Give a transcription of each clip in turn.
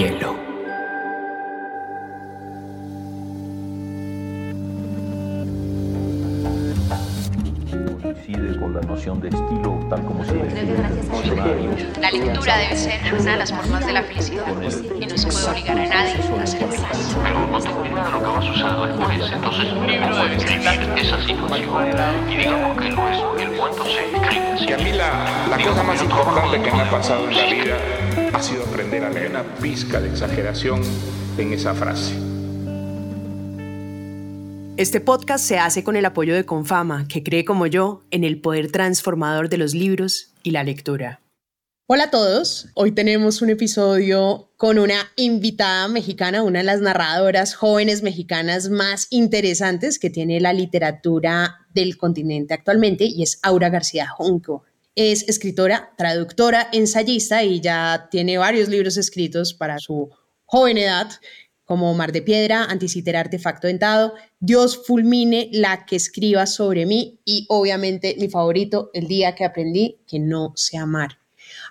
hielo. Coincide con la noción de estilo tal como se diccionario. La lectura debe ser una de las formas de la felicidad y no se puede obligar a nadie a ser feliz. Pero no tengo idea de lo que va a suceder después. Entonces, un libro debe describir esa situación. Y digamos que lo es, el cuento se escribe. Y a mí la, la cosa más importante que me ha pasado en la vida ha sido aprender a leer una pizca de exageración en esa frase. Este podcast se hace con el apoyo de Confama, que cree como yo en el poder transformador de los libros y la lectura. Hola a todos, hoy tenemos un episodio con una invitada mexicana, una de las narradoras jóvenes mexicanas más interesantes que tiene la literatura del continente actualmente y es Aura García Junco. Es escritora, traductora, ensayista y ya tiene varios libros escritos para su joven edad como Mar de Piedra, Anticiter Artefacto Dentado, Dios fulmine la que escriba sobre mí y obviamente mi favorito, El día que aprendí que no sé amar.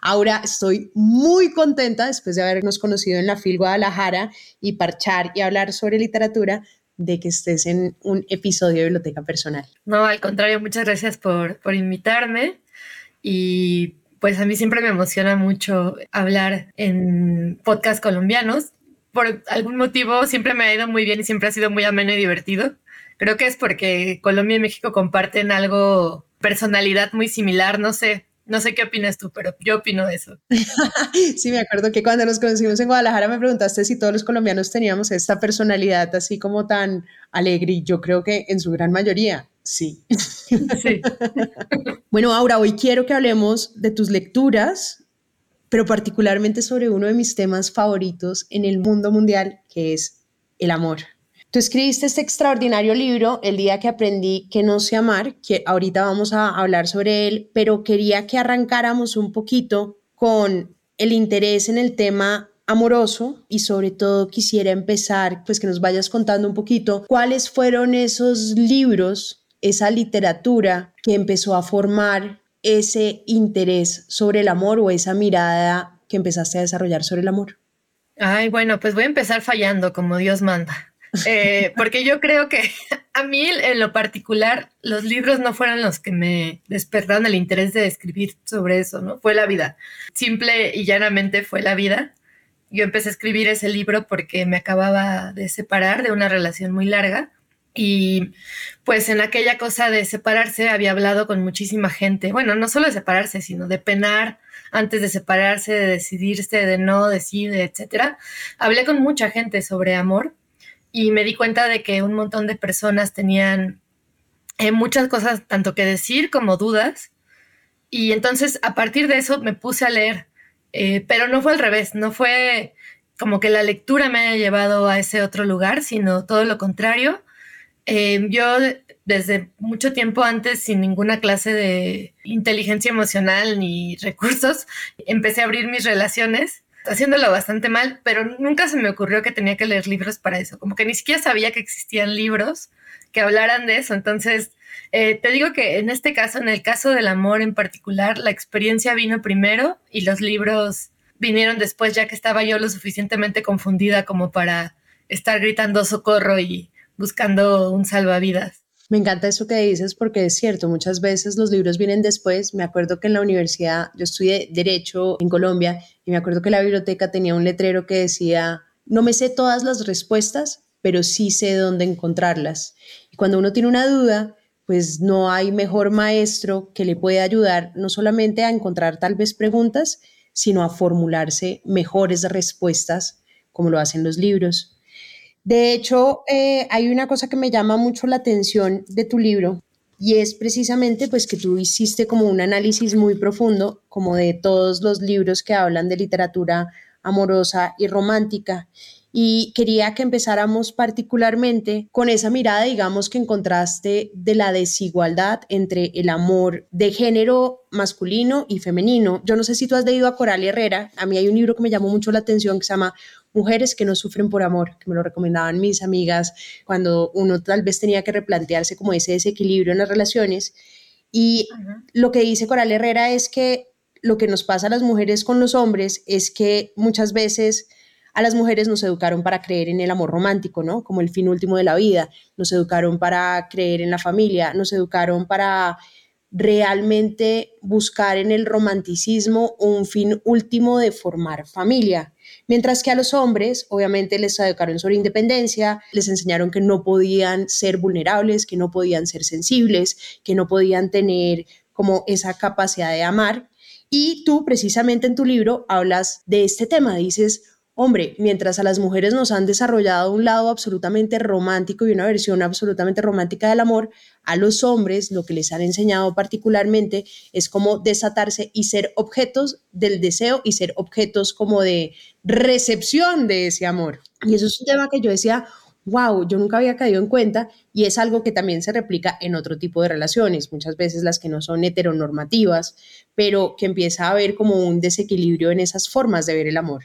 Ahora estoy muy contenta después de habernos conocido en la FIL Guadalajara y parchar y hablar sobre literatura de que estés en un episodio de Biblioteca Personal. No, al contrario, muchas gracias por, por invitarme y pues a mí siempre me emociona mucho hablar en podcasts colombianos por algún motivo siempre me ha ido muy bien y siempre ha sido muy ameno y divertido. Creo que es porque Colombia y México comparten algo, personalidad muy similar, no sé. No sé qué opinas tú, pero yo opino eso. sí, me acuerdo que cuando nos conocimos en Guadalajara me preguntaste si todos los colombianos teníamos esta personalidad así como tan alegre y yo creo que en su gran mayoría sí. sí. bueno, Aura, hoy quiero que hablemos de tus lecturas pero particularmente sobre uno de mis temas favoritos en el mundo mundial, que es el amor. Tú escribiste este extraordinario libro, El día que aprendí que no sé amar, que ahorita vamos a hablar sobre él, pero quería que arrancáramos un poquito con el interés en el tema amoroso y sobre todo quisiera empezar, pues que nos vayas contando un poquito cuáles fueron esos libros, esa literatura que empezó a formar ese interés sobre el amor o esa mirada que empezaste a desarrollar sobre el amor? Ay, bueno, pues voy a empezar fallando como Dios manda. Eh, porque yo creo que a mí en lo particular los libros no fueron los que me despertaron el interés de escribir sobre eso, ¿no? Fue la vida. Simple y llanamente fue la vida. Yo empecé a escribir ese libro porque me acababa de separar de una relación muy larga y pues en aquella cosa de separarse había hablado con muchísima gente, bueno, no solo de separarse, sino de penar antes de separarse, de decidirse, de no decir, etcétera. Hablé con mucha gente sobre amor y me di cuenta de que un montón de personas tenían eh, muchas cosas tanto que decir como dudas. Y entonces a partir de eso me puse a leer, eh, pero no fue al revés, no fue como que la lectura me haya llevado a ese otro lugar, sino todo lo contrario eh, yo desde mucho tiempo antes, sin ninguna clase de inteligencia emocional ni recursos, empecé a abrir mis relaciones, haciéndolo bastante mal, pero nunca se me ocurrió que tenía que leer libros para eso, como que ni siquiera sabía que existían libros que hablaran de eso. Entonces, eh, te digo que en este caso, en el caso del amor en particular, la experiencia vino primero y los libros vinieron después, ya que estaba yo lo suficientemente confundida como para estar gritando socorro y buscando un salvavidas. Me encanta eso que dices porque es cierto, muchas veces los libros vienen después. Me acuerdo que en la universidad, yo estudié Derecho en Colombia y me acuerdo que la biblioteca tenía un letrero que decía, no me sé todas las respuestas, pero sí sé dónde encontrarlas. Y cuando uno tiene una duda, pues no hay mejor maestro que le pueda ayudar no solamente a encontrar tal vez preguntas, sino a formularse mejores respuestas como lo hacen los libros. De hecho, eh, hay una cosa que me llama mucho la atención de tu libro y es precisamente pues que tú hiciste como un análisis muy profundo como de todos los libros que hablan de literatura amorosa y romántica y quería que empezáramos particularmente con esa mirada, digamos, que encontraste de la desigualdad entre el amor de género masculino y femenino. Yo no sé si tú has leído a Coral Herrera, a mí hay un libro que me llamó mucho la atención que se llama Mujeres que no sufren por amor, que me lo recomendaban mis amigas cuando uno tal vez tenía que replantearse como ese desequilibrio en las relaciones. Y lo que dice Coral Herrera es que lo que nos pasa a las mujeres con los hombres es que muchas veces A las mujeres nos educaron para creer en el amor romántico, ¿no? Como el fin último de la vida. Nos educaron para creer en la familia, nos educaron para realmente buscar en el romanticismo un fin último de formar familia. Mientras que a los hombres, obviamente, les educaron sobre independencia, les enseñaron que no podían ser vulnerables, que no podían ser sensibles, que no podían tener como esa capacidad de amar. Y tú precisamente en tu libro hablas de este tema, dices, Hombre, mientras a las mujeres nos han desarrollado un lado absolutamente romántico y una versión absolutamente romántica del amor, a los hombres lo que les han enseñado particularmente es cómo desatarse y ser objetos del deseo y ser objetos como de recepción de ese amor. Y eso es un tema que yo decía, wow, yo nunca había caído en cuenta y es algo que también se replica en otro tipo de relaciones, muchas veces las que no son heteronormativas, pero que empieza a haber como un desequilibrio en esas formas de ver el amor.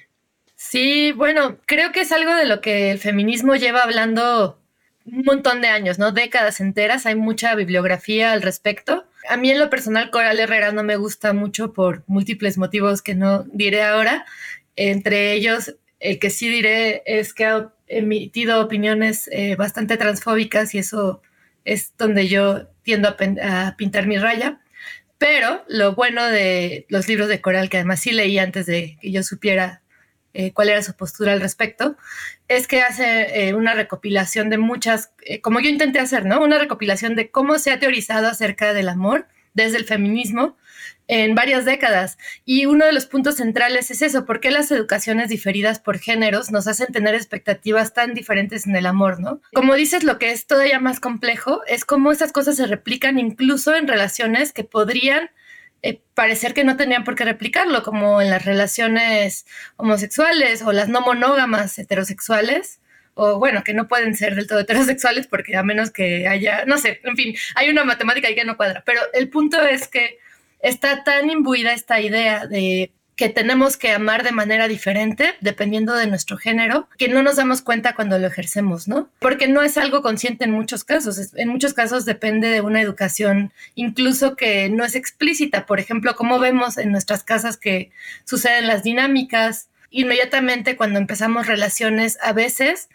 Sí, bueno, creo que es algo de lo que el feminismo lleva hablando un montón de años, ¿no? Décadas enteras, hay mucha bibliografía al respecto. A mí en lo personal Coral Herrera no me gusta mucho por múltiples motivos que no diré ahora. Entre ellos, el que sí diré es que ha emitido opiniones eh, bastante transfóbicas y eso es donde yo tiendo a, a pintar mi raya. Pero lo bueno de los libros de Coral, que además sí leí antes de que yo supiera eh, cuál era su postura al respecto, es que hace eh, una recopilación de muchas, eh, como yo intenté hacer, ¿no? Una recopilación de cómo se ha teorizado acerca del amor desde el feminismo en varias décadas. Y uno de los puntos centrales es eso, ¿por qué las educaciones diferidas por géneros nos hacen tener expectativas tan diferentes en el amor, ¿no? Como dices, lo que es todavía más complejo es cómo esas cosas se replican incluso en relaciones que podrían eh, parecer que no tenían por qué replicarlo, como en las relaciones homosexuales o las no monógamas heterosexuales, o bueno, que no pueden ser del todo heterosexuales porque a menos que haya, no sé, en fin, hay una matemática ahí que no cuadra, pero el punto es que está tan imbuida esta idea de que tenemos que amar de manera diferente dependiendo de nuestro género, que no nos damos cuenta cuando lo ejercemos, ¿no? Porque no es algo consciente en muchos casos. En muchos casos depende de una educación incluso que no es explícita. Por ejemplo, como vemos en nuestras casas que suceden las dinámicas, inmediatamente cuando empezamos relaciones, a veces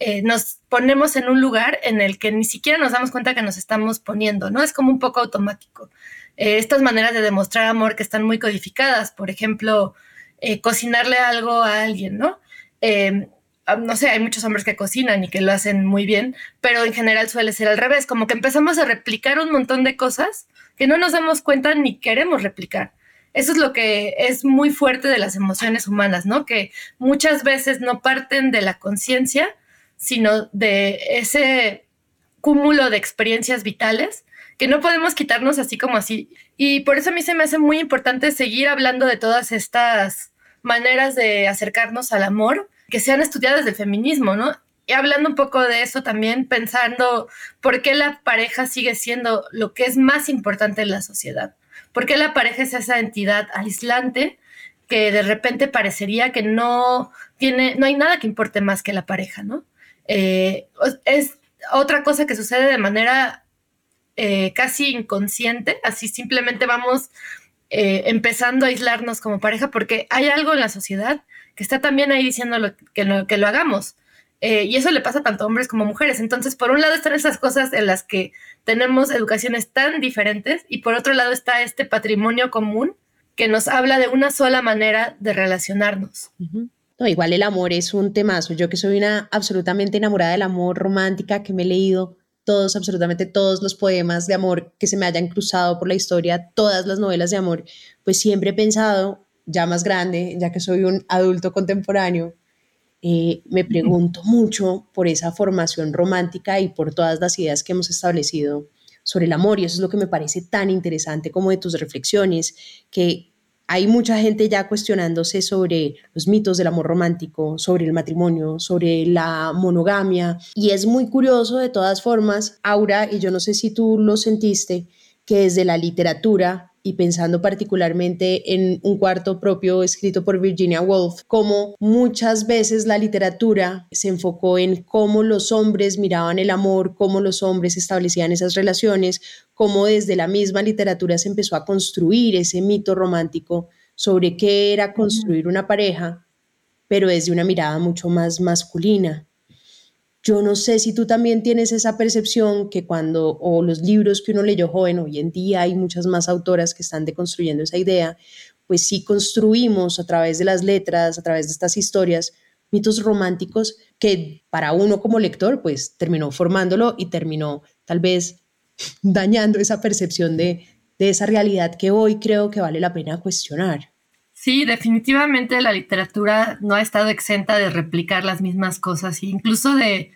eh, nos ponemos en un lugar en el que ni siquiera nos damos cuenta que nos estamos poniendo, ¿no? Es como un poco automático. Eh, estas maneras de demostrar amor que están muy codificadas, por ejemplo, eh, cocinarle algo a alguien, ¿no? Em, ah, no sé, hay muchos hombres que cocinan y que lo hacen muy bien, pero en general suele ser al revés, como que empezamos a replicar un montón de cosas que no nos damos cuenta ni queremos replicar. Eso es lo que es muy fuerte de las emociones humanas, ¿no? Que muchas veces no parten de la conciencia, sino de ese cúmulo de experiencias vitales que no podemos quitarnos así como así. Y por eso a mí se me hace muy importante seguir hablando de todas estas maneras de acercarnos al amor que sean estudiadas desde el feminismo, ¿no? Y hablando un poco de eso también, pensando por qué la pareja sigue siendo lo que es más importante en la sociedad. ¿Por qué la pareja es esa entidad aislante que de repente parecería que no tiene, no hay nada que importe más que la pareja, ¿no? Eh, es otra cosa que sucede de manera eh, casi inconsciente, así simplemente vamos eh, empezando a aislarnos como pareja porque hay algo en la sociedad que está también ahí diciendo que, lo, que lo hagamos. Eh, y eso le pasa tanto a hombres como a mujeres. Entonces, por un lado están esas cosas en las que tenemos educaciones tan diferentes y por otro lado está este patrimonio común que nos habla de una sola manera de relacionarnos. No, igual el amor es un temazo. Yo que soy una absolutamente enamorada del amor romántica, que me he leído todos, absolutamente todos los poemas de amor que se me hayan cruzado por la historia, todas las novelas de amor, pues siempre he pensado, ya más grande, ya que soy un adulto contemporáneo, eh, me pregunto mucho por esa formación romántica y por todas las ideas que hemos establecido sobre el amor y eso es lo que me parece tan interesante como de tus reflexiones, que hay mucha gente ya cuestionándose sobre los mitos del amor romántico, sobre el matrimonio, sobre la monogamia. Y es muy curioso de todas formas, Aura, y yo no sé si tú lo sentiste, que desde la literatura y pensando particularmente en un cuarto propio escrito por Virginia Woolf, como muchas veces la literatura se enfocó en cómo los hombres miraban el amor, cómo los hombres establecían esas relaciones, cómo desde la misma literatura se empezó a construir ese mito romántico sobre qué era construir una pareja pero es de una mirada mucho más masculina. Yo no sé si tú también tienes esa percepción que cuando, o los libros que uno leyó joven, hoy en día hay muchas más autoras que están deconstruyendo esa idea, pues sí construimos a través de las letras, a través de estas historias, mitos románticos que para uno como lector, pues terminó formándolo y terminó tal vez dañando esa percepción de, de esa realidad que hoy creo que vale la pena cuestionar. Sí, definitivamente la literatura no ha estado exenta de replicar las mismas cosas incluso de,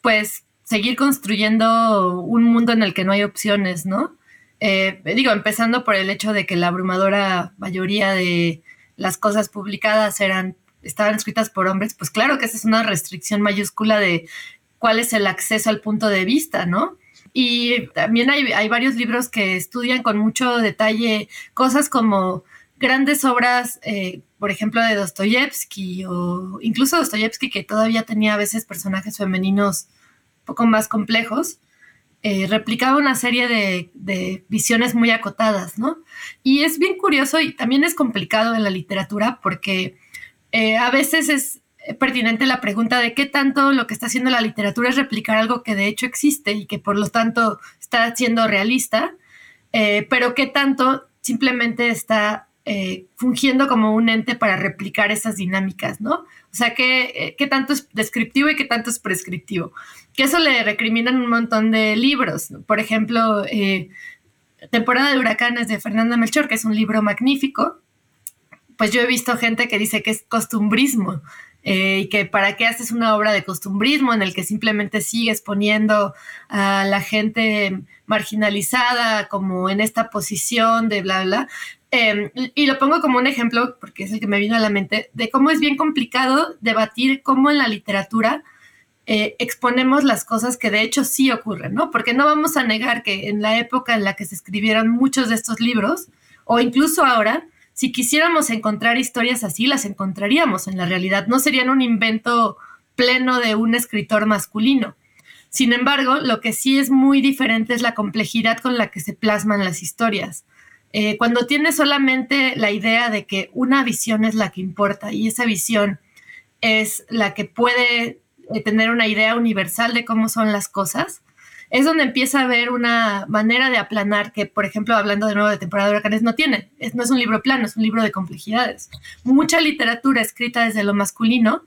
pues, seguir construyendo un mundo en el que no hay opciones, ¿no? Eh, digo, empezando por el hecho de que la abrumadora mayoría de las cosas publicadas eran, estaban escritas por hombres, pues claro que esa es una restricción mayúscula de cuál es el acceso al punto de vista, ¿no? Y también hay, hay varios libros que estudian con mucho detalle cosas como grandes obras, eh, por ejemplo, de Dostoyevsky o incluso Dostoyevsky, que todavía tenía a veces personajes femeninos un poco más complejos, eh, replicaba una serie de, visiones muy acotadas, ¿no? Y es bien curioso y también es complicado en la literatura porque eh, a veces es pertinente la pregunta de qué tanto lo que está haciendo la literatura es replicar algo que de hecho existe y que por lo tanto está siendo realista, pero qué tanto simplemente está eh, fungiendo como un ente para replicar esas dinámicas, ¿no? O sea, ¿qué, qué tanto es descriptivo y qué tanto es prescriptivo? Que eso le recriminan un montón de libros. Por ejemplo, eh, Temporada de Huracanes de Fernanda Melchor, que es un libro magnífico. Pues yo he visto gente que dice que es costumbrismo, eh, y que para qué haces una obra de costumbrismo en el que simplemente sigues poniendo a la gente marginalizada como en esta posición de bla, bla. Em, y lo pongo como un ejemplo, porque es el que me vino a la mente, de cómo es bien complicado debatir cómo en la literatura eh, exponemos las cosas que de hecho sí ocurren, ¿no? Porque no vamos a negar que en la época en la que se escribieron muchos de estos libros, o incluso ahora, si quisiéramos encontrar historias así, las encontraríamos en la realidad. No serían un invento pleno de un escritor masculino. Sin embargo, lo que sí es muy diferente es la complejidad con la que se plasman las historias. Eh, cuando tienes solamente la idea de que una visión es la que importa y esa visión es la que puede eh, tener una idea universal de cómo son las cosas, es donde empieza a haber una manera de aplanar que, por ejemplo, hablando de nuevo de temporada de huracanes, no tiene. no es un libro plano, es un libro de complejidades. Mucha literatura escrita desde lo masculino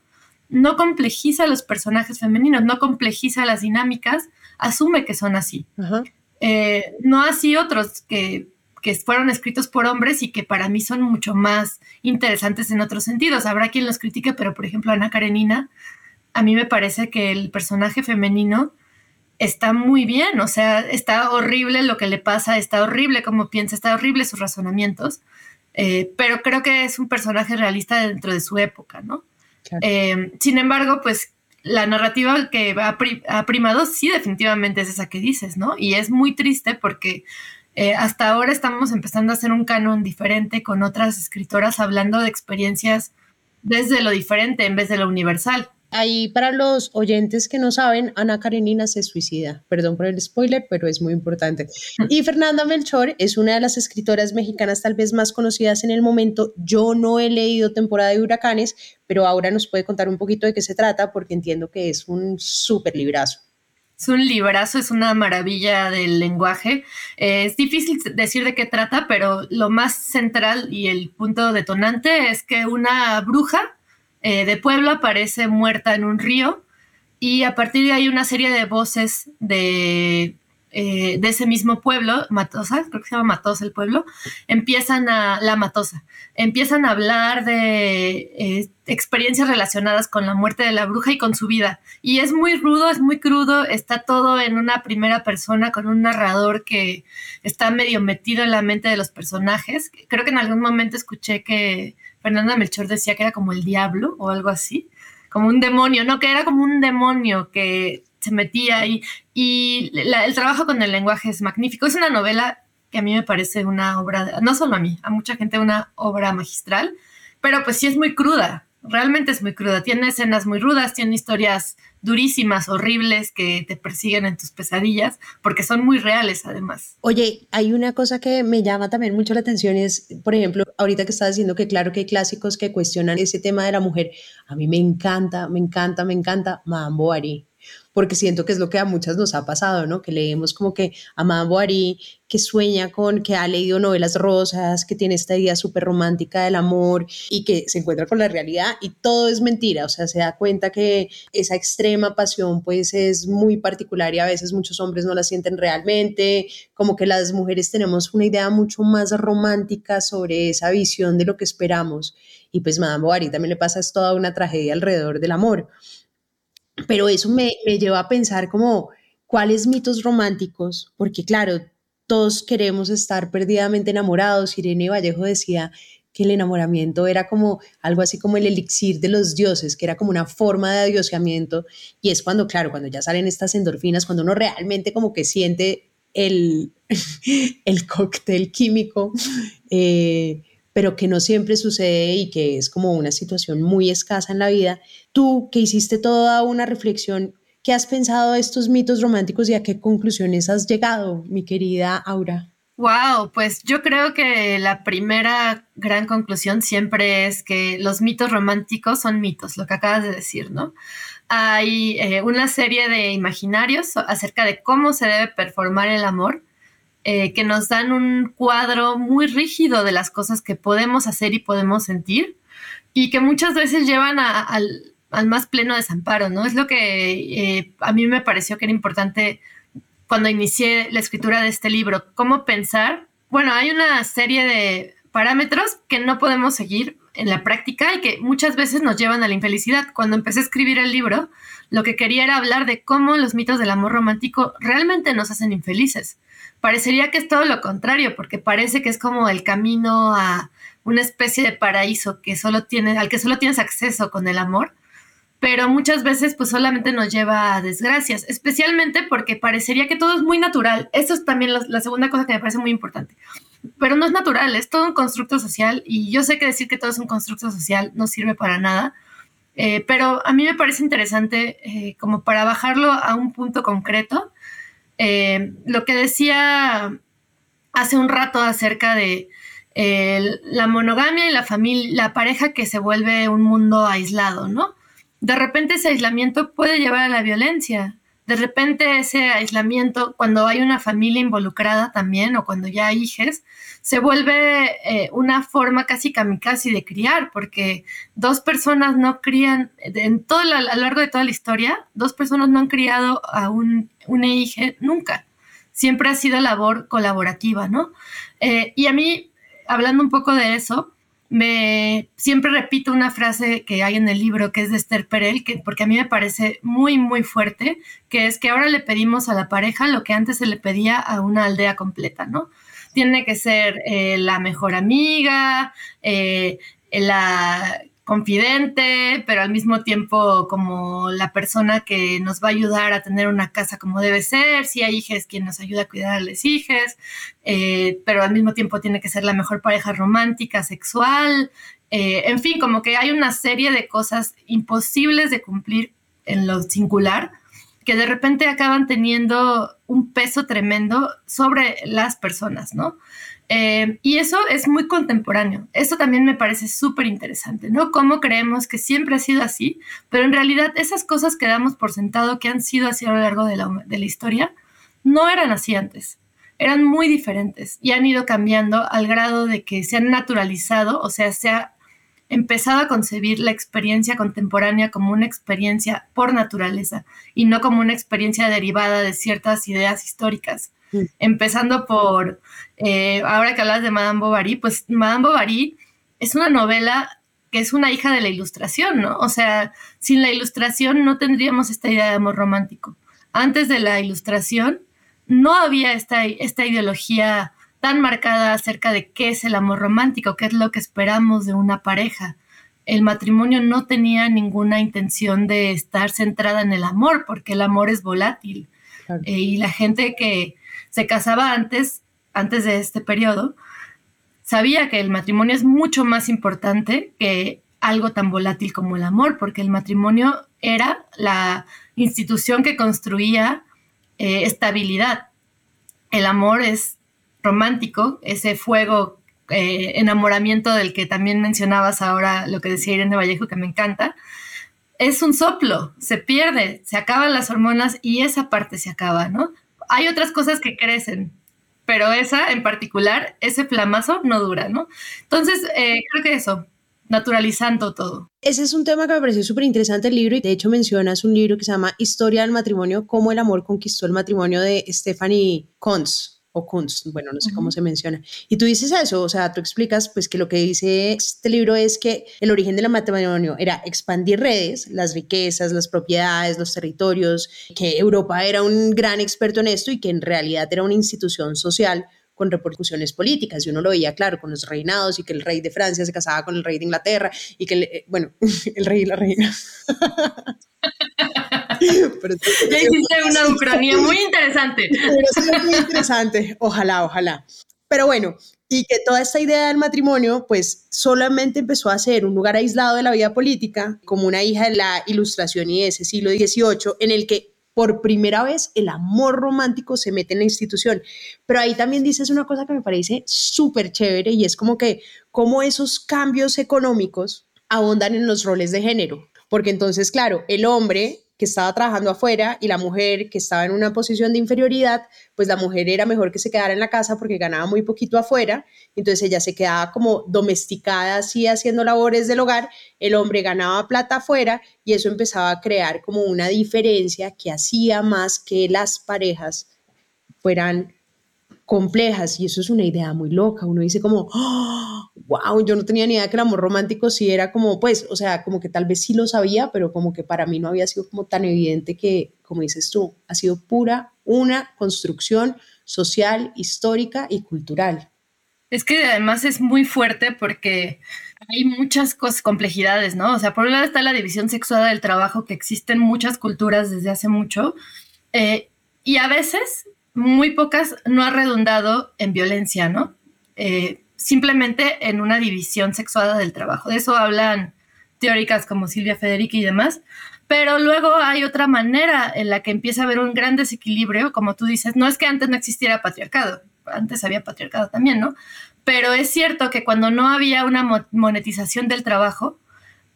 no complejiza a los personajes femeninos, no complejiza las dinámicas, asume que son así. Eh, no así otros que que fueron escritos por hombres y que para mí son mucho más interesantes en otros sentidos. Habrá quien los critique, pero por ejemplo Ana Karenina, a mí me parece que el personaje femenino está muy bien, o sea, está horrible lo que le pasa, está horrible cómo piensa, está horrible sus razonamientos, eh, pero creo que es un personaje realista dentro de su época, ¿no? Eh, sin embargo, pues la narrativa que ha, ha, primado sí definitivamente es esa que dices, ¿no? Y es muy triste porque eh, hasta ahora estamos empezando a hacer un canon diferente con otras escritoras hablando de experiencias desde lo diferente en vez de lo universal. Ahí para los oyentes que no saben, Ana Karenina se suicida. Perdón por el spoiler, pero es muy importante. Y Fernanda Melchor es una de las escritoras mexicanas tal vez más conocidas en el momento. Yo no he leído Temporada de Huracanes, pero ahora nos puede contar un poquito de qué se trata porque entiendo que es un súper librazo. Es un librazo, es una maravilla del lenguaje. Eh, es difícil decir de qué trata, pero lo más central y el punto detonante es que una bruja eh, de pueblo aparece muerta en un río y a partir de ahí una serie de voces de eh, de ese mismo pueblo, Matosa, creo que se llama Matosa el pueblo, empiezan a, la Matosa, empiezan a hablar de eh, experiencias relacionadas con la muerte de la bruja y con su vida. Y es muy rudo, es muy crudo, está todo en una primera persona con un narrador que está medio metido en la mente de los personajes. Creo que en algún momento escuché que Fernanda Melchor decía que era como el diablo o algo así como un demonio, no, que era como un demonio que se metía ahí. Y el trabajo con el lenguaje es magnífico. Es una novela que a mí me parece una obra, no solo a mí, a mucha gente una obra magistral, pero pues sí es muy cruda. realmente es muy cruda. Tiene escenas muy rudas, tiene historias durísimas, horribles, que te persiguen en tus pesadillas, porque son muy reales además. Oye, hay una cosa que me llama también mucho la atención, es, por ejemplo, ahorita que estás diciendo que claro que hay clásicos que cuestionan ese tema de la mujer, a mí me encanta, me encanta, me encanta Mambo Ari porque siento que es lo que a muchas nos ha pasado, ¿no? Que leemos como que a Bovary, que sueña con, que ha leído novelas rosas, que tiene esta idea súper romántica del amor y que se encuentra con la realidad y todo es mentira, o sea, se da cuenta que esa extrema pasión pues es muy particular y a veces muchos hombres no la sienten realmente, como que las mujeres tenemos una idea mucho más romántica sobre esa visión de lo que esperamos y pues Madame Bovary también le pasa es toda una tragedia alrededor del amor. Pero eso me, me lleva a pensar como cuáles mitos románticos, porque claro, todos queremos estar perdidamente enamorados. Irene Vallejo decía que el enamoramiento era como algo así como el elixir de los dioses, que era como una forma de adiosamiento. Y es cuando, claro, cuando ya salen estas endorfinas, cuando uno realmente como que siente el, el cóctel químico, eh, pero que no siempre sucede y que es como una situación muy escasa en la vida. Tú que hiciste toda una reflexión, ¿qué has pensado de estos mitos románticos y a qué conclusiones has llegado, mi querida Aura? Wow, pues yo creo que la primera gran conclusión siempre es que los mitos románticos son mitos, lo que acabas de decir, ¿no? Hay eh, una serie de imaginarios acerca de cómo se debe performar el amor eh, que nos dan un cuadro muy rígido de las cosas que podemos hacer y podemos sentir y que muchas veces llevan al, más pleno desamparo, ¿no? Es lo que eh, a mí me pareció que era importante cuando inicié la escritura de este libro, cómo pensar. Bueno, hay una serie de parámetros que no podemos seguir en la práctica y que muchas veces nos llevan a la infelicidad. Cuando empecé a escribir el libro, lo que quería era hablar de cómo los mitos del amor romántico realmente nos hacen infelices parecería que es todo lo contrario, porque parece que es como el camino a una especie de paraíso que solo tiene, al que solo tienes acceso con el amor, pero muchas veces pues solamente nos lleva a desgracias, especialmente porque parecería que todo es muy natural. Eso es también la, segunda cosa que me parece muy importante. Pero no es natural, es todo un constructo social y yo sé que decir que todo es un constructo social no sirve para nada, eh, pero a mí me parece interesante eh, como para bajarlo a un punto concreto eh, lo que decía hace un rato acerca de la monogamia y la familia, la pareja que se vuelve un mundo aislado, ¿no? De repente ese aislamiento puede llevar a la violencia. De repente ese aislamiento, cuando hay una familia involucrada también o cuando ya hay hijos, se vuelve eh, una forma casi kamikaze de criar, porque dos personas no crían, en todo a lo largo de toda la historia, dos personas no han criado a un, un hijo nunca. Siempre ha sido labor colaborativa, ¿no? Eh, y a mí, hablando un poco de eso, me siempre repito una frase que hay en el libro que es de Esther Perel, que, porque a mí me parece muy, muy fuerte, que es que ahora le pedimos a la pareja lo que antes se le pedía a una aldea completa, ¿no? tiene que ser eh, la mejor amiga, eh, la confidente, pero al mismo tiempo como la persona que nos va a ayudar a tener una casa como debe ser, si hay hijas, quien nos ayuda a cuidar a las hijas, eh, pero al mismo tiempo tiene que ser la mejor pareja romántica, sexual, en fin, como que hay una serie de cosas imposibles de cumplir en lo singular que de repente acaban teniendo un peso tremendo sobre las personas, ¿no? Eh, y eso es muy contemporáneo. Eso también me parece súper interesante, ¿no? Cómo creemos que siempre ha sido así, pero en realidad esas cosas que damos por sentado que han sido así a lo largo de la, de la historia, no eran así antes. Eran muy diferentes y han ido cambiando al grado de que se han naturalizado, o sea, se ha empezado a concebir la experiencia contemporánea como una experiencia por naturaleza y no como una experiencia derivada de ciertas ideas históricas. Empezando por, eh, ahora que hablas de Madame Bovary, pues Madame Bovary es una novela que es una hija de la ilustración, ¿no? O sea, sin la ilustración no tendríamos esta idea de amor romántico. Antes de la ilustración no había esta, esta ideología tan marcada acerca de qué es el amor romántico, qué es lo que esperamos de una pareja. El matrimonio no tenía ninguna intención de estar centrada en el amor, porque el amor es volátil. Eh, y la gente que se casaba antes, antes de este periodo, sabía que el matrimonio es mucho más importante que algo tan volátil como el amor, porque el matrimonio era la institución que construía eh, estabilidad. El amor es romántico, ese fuego, eh, enamoramiento del que también mencionabas ahora, lo que decía Irene Vallejo, que me encanta, es un soplo, se pierde, se acaban las hormonas y esa parte se acaba, ¿no? Hay otras cosas que crecen, pero esa en particular, ese flamazo no dura, ¿no? Entonces, eh, creo que eso, naturalizando todo. Ese es un tema que me pareció súper interesante el libro y de hecho mencionas un libro que se llama Historia del matrimonio, cómo el amor conquistó el matrimonio de Stephanie Kunz o Kunz, bueno, no sé cómo se menciona. Y tú dices eso, o sea, tú explicas pues que lo que dice este libro es que el origen del matrimonio era expandir redes, las riquezas, las propiedades, los territorios, que Europa era un gran experto en esto y que en realidad era una institución social con repercusiones políticas. Y uno lo veía claro con los reinados y que el rey de Francia se casaba con el rey de Inglaterra y que, el, eh, bueno, el rey y la reina. Pero, ya hiciste una ucrania muy interesante. muy interesante. Ojalá, ojalá. Pero bueno, y que toda esta idea del matrimonio, pues solamente empezó a ser un lugar aislado de la vida política, como una hija de la ilustración y de ese siglo XVIII, en el que por primera vez el amor romántico se mete en la institución. Pero ahí también dices una cosa que me parece súper chévere y es como que cómo esos cambios económicos abundan en los roles de género. Porque entonces, claro, el hombre que estaba trabajando afuera y la mujer que estaba en una posición de inferioridad, pues la mujer era mejor que se quedara en la casa porque ganaba muy poquito afuera, entonces ella se quedaba como domesticada así haciendo labores del hogar, el hombre ganaba plata afuera y eso empezaba a crear como una diferencia que hacía más que las parejas fueran complejas y eso es una idea muy loca. Uno dice como, wow, yo no tenía ni idea que el amor romántico sí era como, pues, o sea, como que tal vez sí lo sabía, pero como que para mí no había sido como tan evidente que, como dices tú, ha sido pura una construcción social, histórica y cultural. Es que además es muy fuerte porque hay muchas cosas, complejidades, ¿no? O sea, por un lado está la división sexual del trabajo que existe en muchas culturas desde hace mucho. Eh, y a veces muy pocas no ha redundado en violencia, ¿no? Eh, simplemente en una división sexuada del trabajo. De eso hablan teóricas como Silvia Federici y demás. Pero luego hay otra manera en la que empieza a haber un gran desequilibrio, como tú dices, no es que antes no existiera patriarcado, antes había patriarcado también, ¿no? Pero es cierto que cuando no había una monetización del trabajo,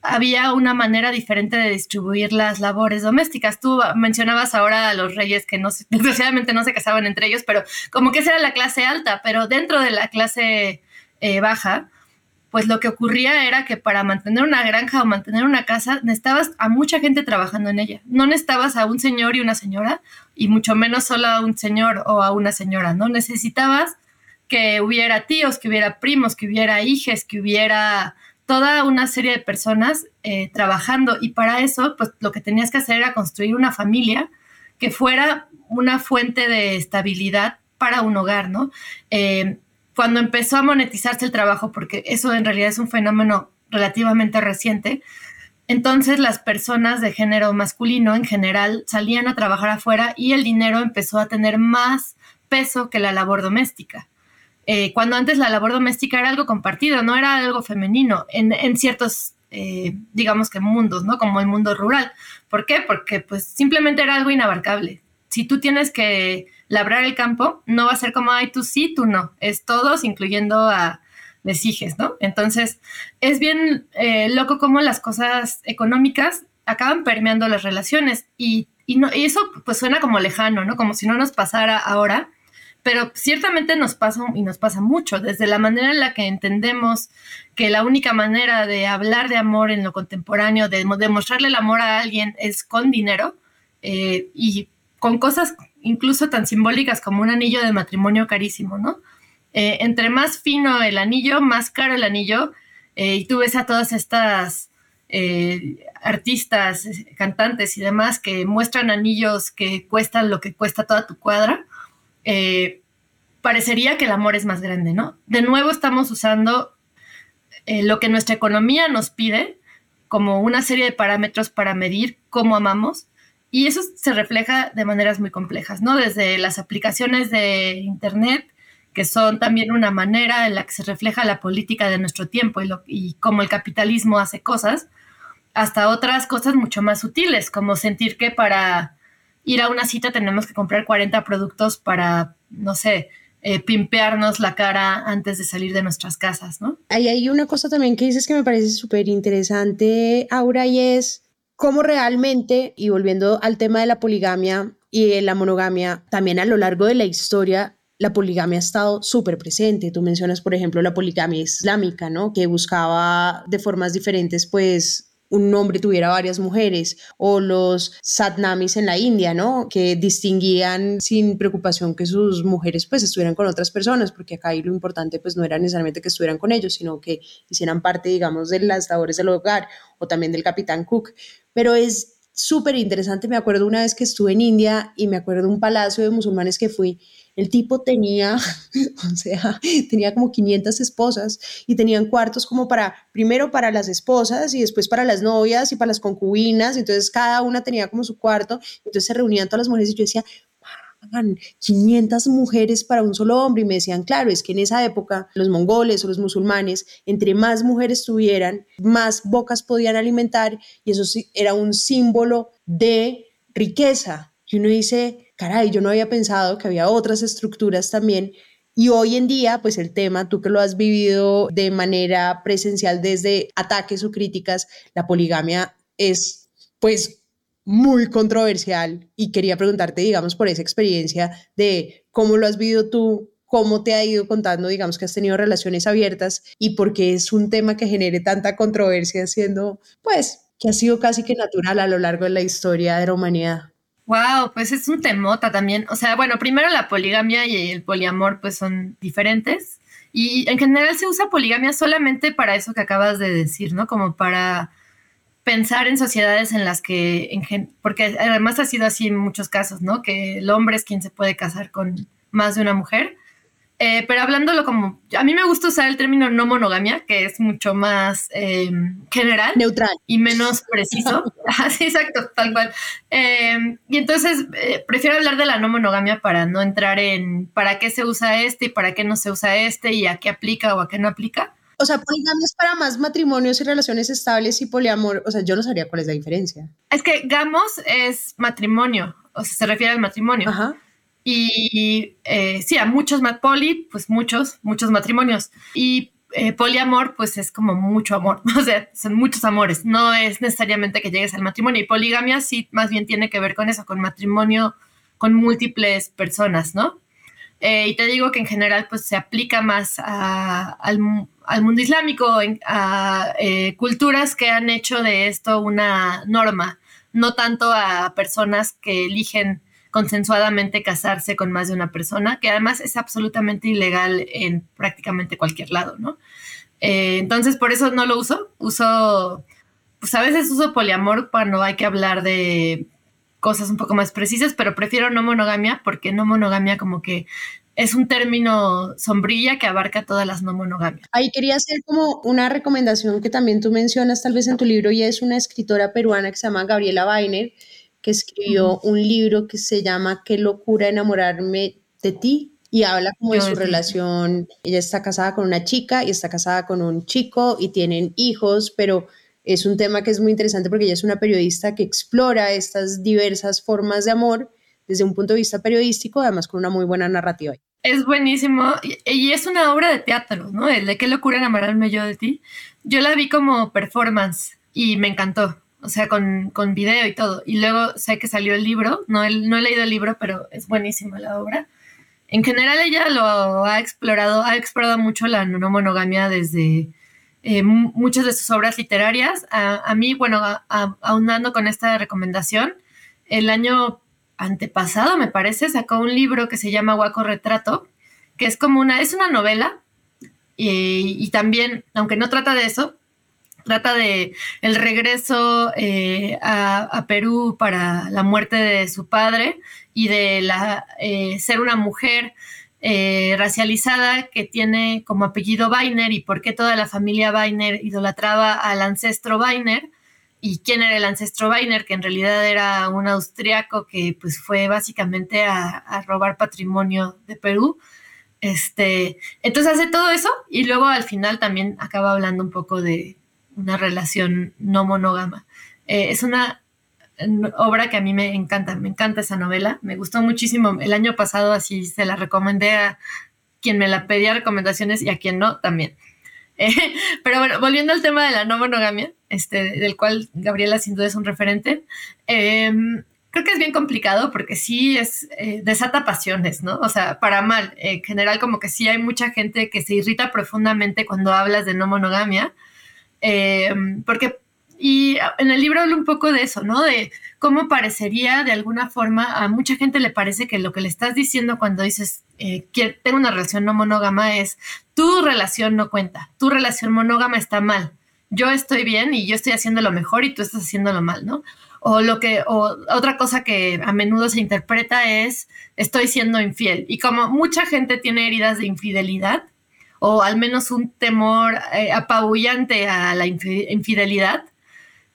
había una manera diferente de distribuir las labores domésticas. Tú mencionabas ahora a los reyes que no desgraciadamente no se casaban entre ellos, pero como que esa era la clase alta, pero dentro de la clase eh, baja, pues lo que ocurría era que para mantener una granja o mantener una casa necesitabas a mucha gente trabajando en ella. No necesitabas a un señor y una señora, y mucho menos solo a un señor o a una señora, ¿no? Necesitabas que hubiera tíos, que hubiera primos, que hubiera hijes, que hubiera toda una serie de personas eh, trabajando y para eso, pues lo que tenías que hacer era construir una familia que fuera una fuente de estabilidad para un hogar, ¿no? Eh, cuando empezó a monetizarse el trabajo, porque eso en realidad es un fenómeno relativamente reciente, entonces las personas de género masculino en general salían a trabajar afuera y el dinero empezó a tener más peso que la labor doméstica. Eh, cuando antes la labor doméstica era algo compartido, no era algo femenino en, ciertos, eh, digamos que mundos, ¿no? Como el mundo rural. ¿Por qué? Porque pues simplemente era algo inabarcable. Si tú tienes que labrar el campo, no va a ser como, ay, tú sí, tú no. Es todos, incluyendo a les ¿no? Entonces, es bien eh, loco cómo las cosas económicas acaban permeando las relaciones y, no, y eso pues suena como lejano, ¿no? Como si no nos pasara ahora pero ciertamente nos pasa y nos pasa mucho, desde la manera en la que entendemos que la única manera de hablar de amor en lo contemporáneo, de demostrarle el amor a alguien es con dinero eh, y con cosas incluso tan simbólicas como un anillo de matrimonio carísimo, ¿no? Eh, entre más fino el anillo, más caro el anillo, eh, y tú ves a todas estas artistas, cantantes y demás que muestran anillos que cuestan lo que cuesta toda tu cuadra, eh, parecería que el amor es más grande, ¿no? De nuevo estamos usando eh, lo que nuestra economía nos pide como una serie de parámetros para medir cómo amamos y eso se refleja de maneras muy complejas, ¿no? Desde las aplicaciones de Internet que son también una manera en la que se refleja la política de nuestro tiempo y, cómo el capitalismo hace cosas, hasta otras cosas mucho más sutiles, como sentir que para ir a una cita tenemos que comprar 40 productos para, no sé, eh, pimpearnos la cara antes de salir de nuestras casas, ¿no? Ahí hay una cosa también que dices que me parece súper interesante, Aura, y es cómo realmente, y volviendo al tema de la poligamia y la monogamia, también a lo largo de la historia, la poligamia ha estado súper presente. Tú mencionas, por ejemplo, la poligamia islámica, ¿no? Que buscaba de formas diferentes, pues, un hombre tuviera varias mujeres, o los satnamis en la India, ¿no? Que distinguían sin preocupación que sus mujeres pues estuvieran con otras personas, porque acá lo importante pues no era necesariamente que estuvieran con ellos, sino que hicieran parte, digamos, de las labores del hogar o también del capitán Cook. Pero es súper interesante, me acuerdo una vez que estuve en India y me acuerdo un palacio de musulmanes que fui el tipo tenía, o sea, tenía como 500 esposas y tenían cuartos como para, primero para las esposas y después para las novias y para las concubinas. Entonces cada una tenía como su cuarto. Entonces se reunían todas las mujeres y yo decía, 500 mujeres para un solo hombre. Y me decían, claro, es que en esa época los mongoles o los musulmanes, entre más mujeres tuvieran, más bocas podían alimentar y eso era un símbolo de riqueza. Y uno dice, caray, yo no había pensado que había otras estructuras también. Y hoy en día, pues el tema, tú que lo has vivido de manera presencial desde ataques o críticas, la poligamia es pues muy controversial y quería preguntarte, digamos, por esa experiencia de cómo lo has vivido tú, cómo te ha ido contando, digamos, que has tenido relaciones abiertas y por qué es un tema que genere tanta controversia siendo, pues, que ha sido casi que natural a lo largo de la historia de la humanidad. Wow, pues es un temota también. O sea, bueno, primero la poligamia y el poliamor pues son diferentes. Y en general se usa poligamia solamente para eso que acabas de decir, ¿no? Como para pensar en sociedades en las que, porque además ha sido así en muchos casos, ¿no? Que el hombre es quien se puede casar con más de una mujer eh, pero hablándolo como, a mí me gusta usar el término no monogamia, que es mucho más em, general. Neutral. Y menos preciso. sí, exacto, tal cual. Em, y entonces eh, prefiero hablar de la no monogamia para no entrar en para qué se usa este y para qué no se usa este y a qué aplica o a qué no aplica. O sea, poligamia es para más matrimonios y relaciones estables y poliamor. O sea, yo no sabría cuál es la diferencia. Es que gamos es matrimonio, o sea, se refiere al matrimonio. Ajá. Y eh, sí, a muchos, poli, pues muchos, muchos matrimonios. Y eh, poliamor, pues es como mucho amor, o sea, son muchos amores. No es necesariamente que llegues al matrimonio. Y poligamia sí, más bien tiene que ver con eso, con matrimonio con múltiples personas, ¿no? Eh, y te digo que en general, pues se aplica más al, mundo islámico, a culturas que han hecho de esto una norma, no tanto a personas que eligen consensuadamente casarse con más de una persona, que además es absolutamente ilegal en prácticamente cualquier lado, ¿no? Eh, entonces, por eso no lo uso. Uso, pues a veces uso poliamor cuando hay que hablar de cosas un poco más precisas, pero prefiero no monogamia porque no monogamia como que es un término sombrilla que abarca todas las no monogamias. Ahí quería hacer como una recomendación que también tú mencionas tal vez en tu libro y es una escritora peruana que se llama Gabriela Weiner, que escribió un libro que se llama Qué locura enamorarme de ti y habla como de su relación. Ella está casada con una chica y está casada con un chico y tienen hijos, pero es un tema que es muy interesante porque ella es una periodista que explora estas diversas formas de amor desde un punto de vista periodístico, además con una muy buena narrativa. Es buenísimo y es una obra de teatro, ¿no? El de qué locura enamorarme yo de ti. Yo la vi como performance y me encantó o sea, con, con, video y todo. Y luego sé que salió el libro, no, no he leído el libro, pero es buenísima la obra. En general ella lo ha explorado, ha explorado mucho la no monogamia desde eh, muchas de sus obras literarias. A, mí, bueno, aunando con esta recomendación, el año antepasado, me parece, sacó un libro que se llama Guaco Retrato, que es como una, es una novela, y también, aunque no trata de eso, trata de el regreso eh, a, Perú para la muerte de su padre y de la, eh, ser una mujer eh, racializada que tiene como apellido Weiner y por qué toda la familia Weiner idolatraba al ancestro Weiner y quién era el ancestro Weiner, que en realidad era un austriaco que pues fue básicamente a, a robar patrimonio de Perú. Este, entonces hace todo eso y luego al final también acaba hablando un poco de una relación no monógama. Eh, es una obra que a mí me encanta, me encanta esa novela, me gustó muchísimo. El año pasado así se la recomendé a quien me la pedía recomendaciones y a quien no también. Eh, pero bueno, volviendo al tema de la no monogamia, este, del cual Gabriela sin duda es un referente, em, creo que es bien complicado porque sí es, eh, desata pasiones, ¿no? O sea, para mal. En general, como que sí hay mucha gente que se irrita profundamente cuando hablas de no monogamia, em, porque y en el libro hablo un poco de eso, ¿no? De cómo parecería de alguna forma, a mucha gente le parece que lo que le estás diciendo cuando dices eh, que tengo una relación no monógama es tu relación no cuenta, tu relación monógama está mal. Yo estoy bien y yo estoy haciendo lo mejor y tú estás haciendo lo mal, ¿no? O lo que, o otra cosa que a menudo se interpreta es estoy siendo infiel. Y como mucha gente tiene heridas de infidelidad, o al menos un temor eh, apabullante a la infidelidad,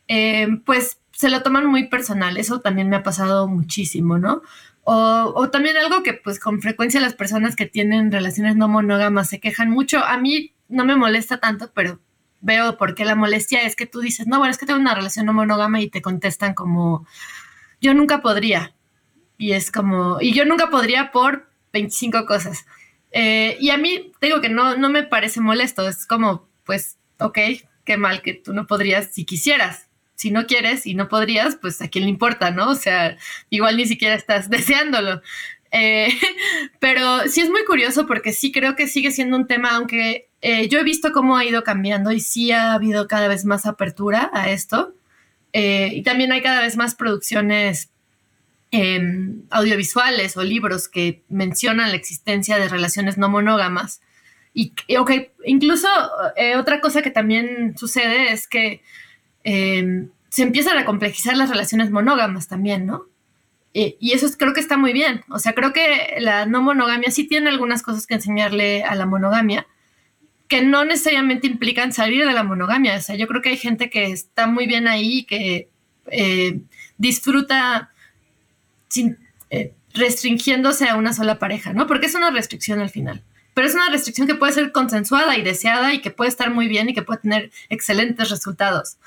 eh, pues se lo toman muy personal. Eso también me ha pasado muchísimo, ¿no? O, también algo que pues con frecuencia las personas que tienen relaciones no monógamas se quejan mucho. A mí no me molesta tanto, pero veo por qué la molestia es que tú dices, no, bueno, es que tengo una relación no monógama y te contestan como, yo nunca podría. Y es como, y yo nunca podría por 25 cosas. Eh, y a mí, digo que no, no me parece molesto, es como, pues, ok, qué mal que tú no podrías si quisieras si no quieres y no podrías, pues a quién le importa, ¿no? O sea, igual ni siquiera estás deseándolo. Eh, pero sí es muy curioso porque sí creo que sigue siendo un tema, aunque eh, yo he visto cómo ha ido cambiando y sí ha habido cada vez más apertura a esto. Eh, y también hay cada vez más producciones em, audiovisuales o libros que mencionan la existencia de relaciones no monógamas. Y, ok, incluso otra cosa que también sucede es que Em, se empiezan a complejizar las relaciones monógamas también, ¿no? y eso creo que está muy bien. O sea, creo que la no monogamia sí tiene algunas cosas que enseñarle a la monogamia, que no necesariamente implican salir de la monogamia. O sea, yo creo que hay gente que está muy bien ahí, que eh, disfruta sin, eh, restringiéndose a una sola pareja, ¿no? Porque es una restricción al final. Pero es una restricción que puede ser consensuada y deseada y que puede estar muy bien y que puede tener excelentes resultados.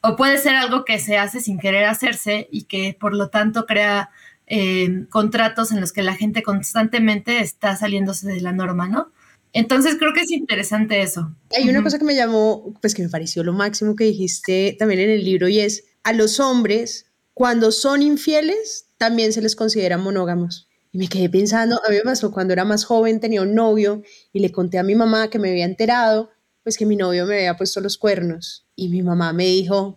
O puede ser algo que se hace sin querer hacerse y que por lo tanto crea eh, contratos en los que la gente constantemente está saliéndose de la norma, ¿no? Entonces creo que es interesante eso. Hay una cosa que me llamó, pues que me pareció lo máximo que dijiste también en el libro y es, a los hombres, cuando son infieles, también se les considera monógamos. Y me quedé pensando, a mí me pasó cuando era más joven, tenía un novio y le conté a mi mamá que me había enterado, pues que mi novio me había puesto los cuernos. Y mi mamá me dijo,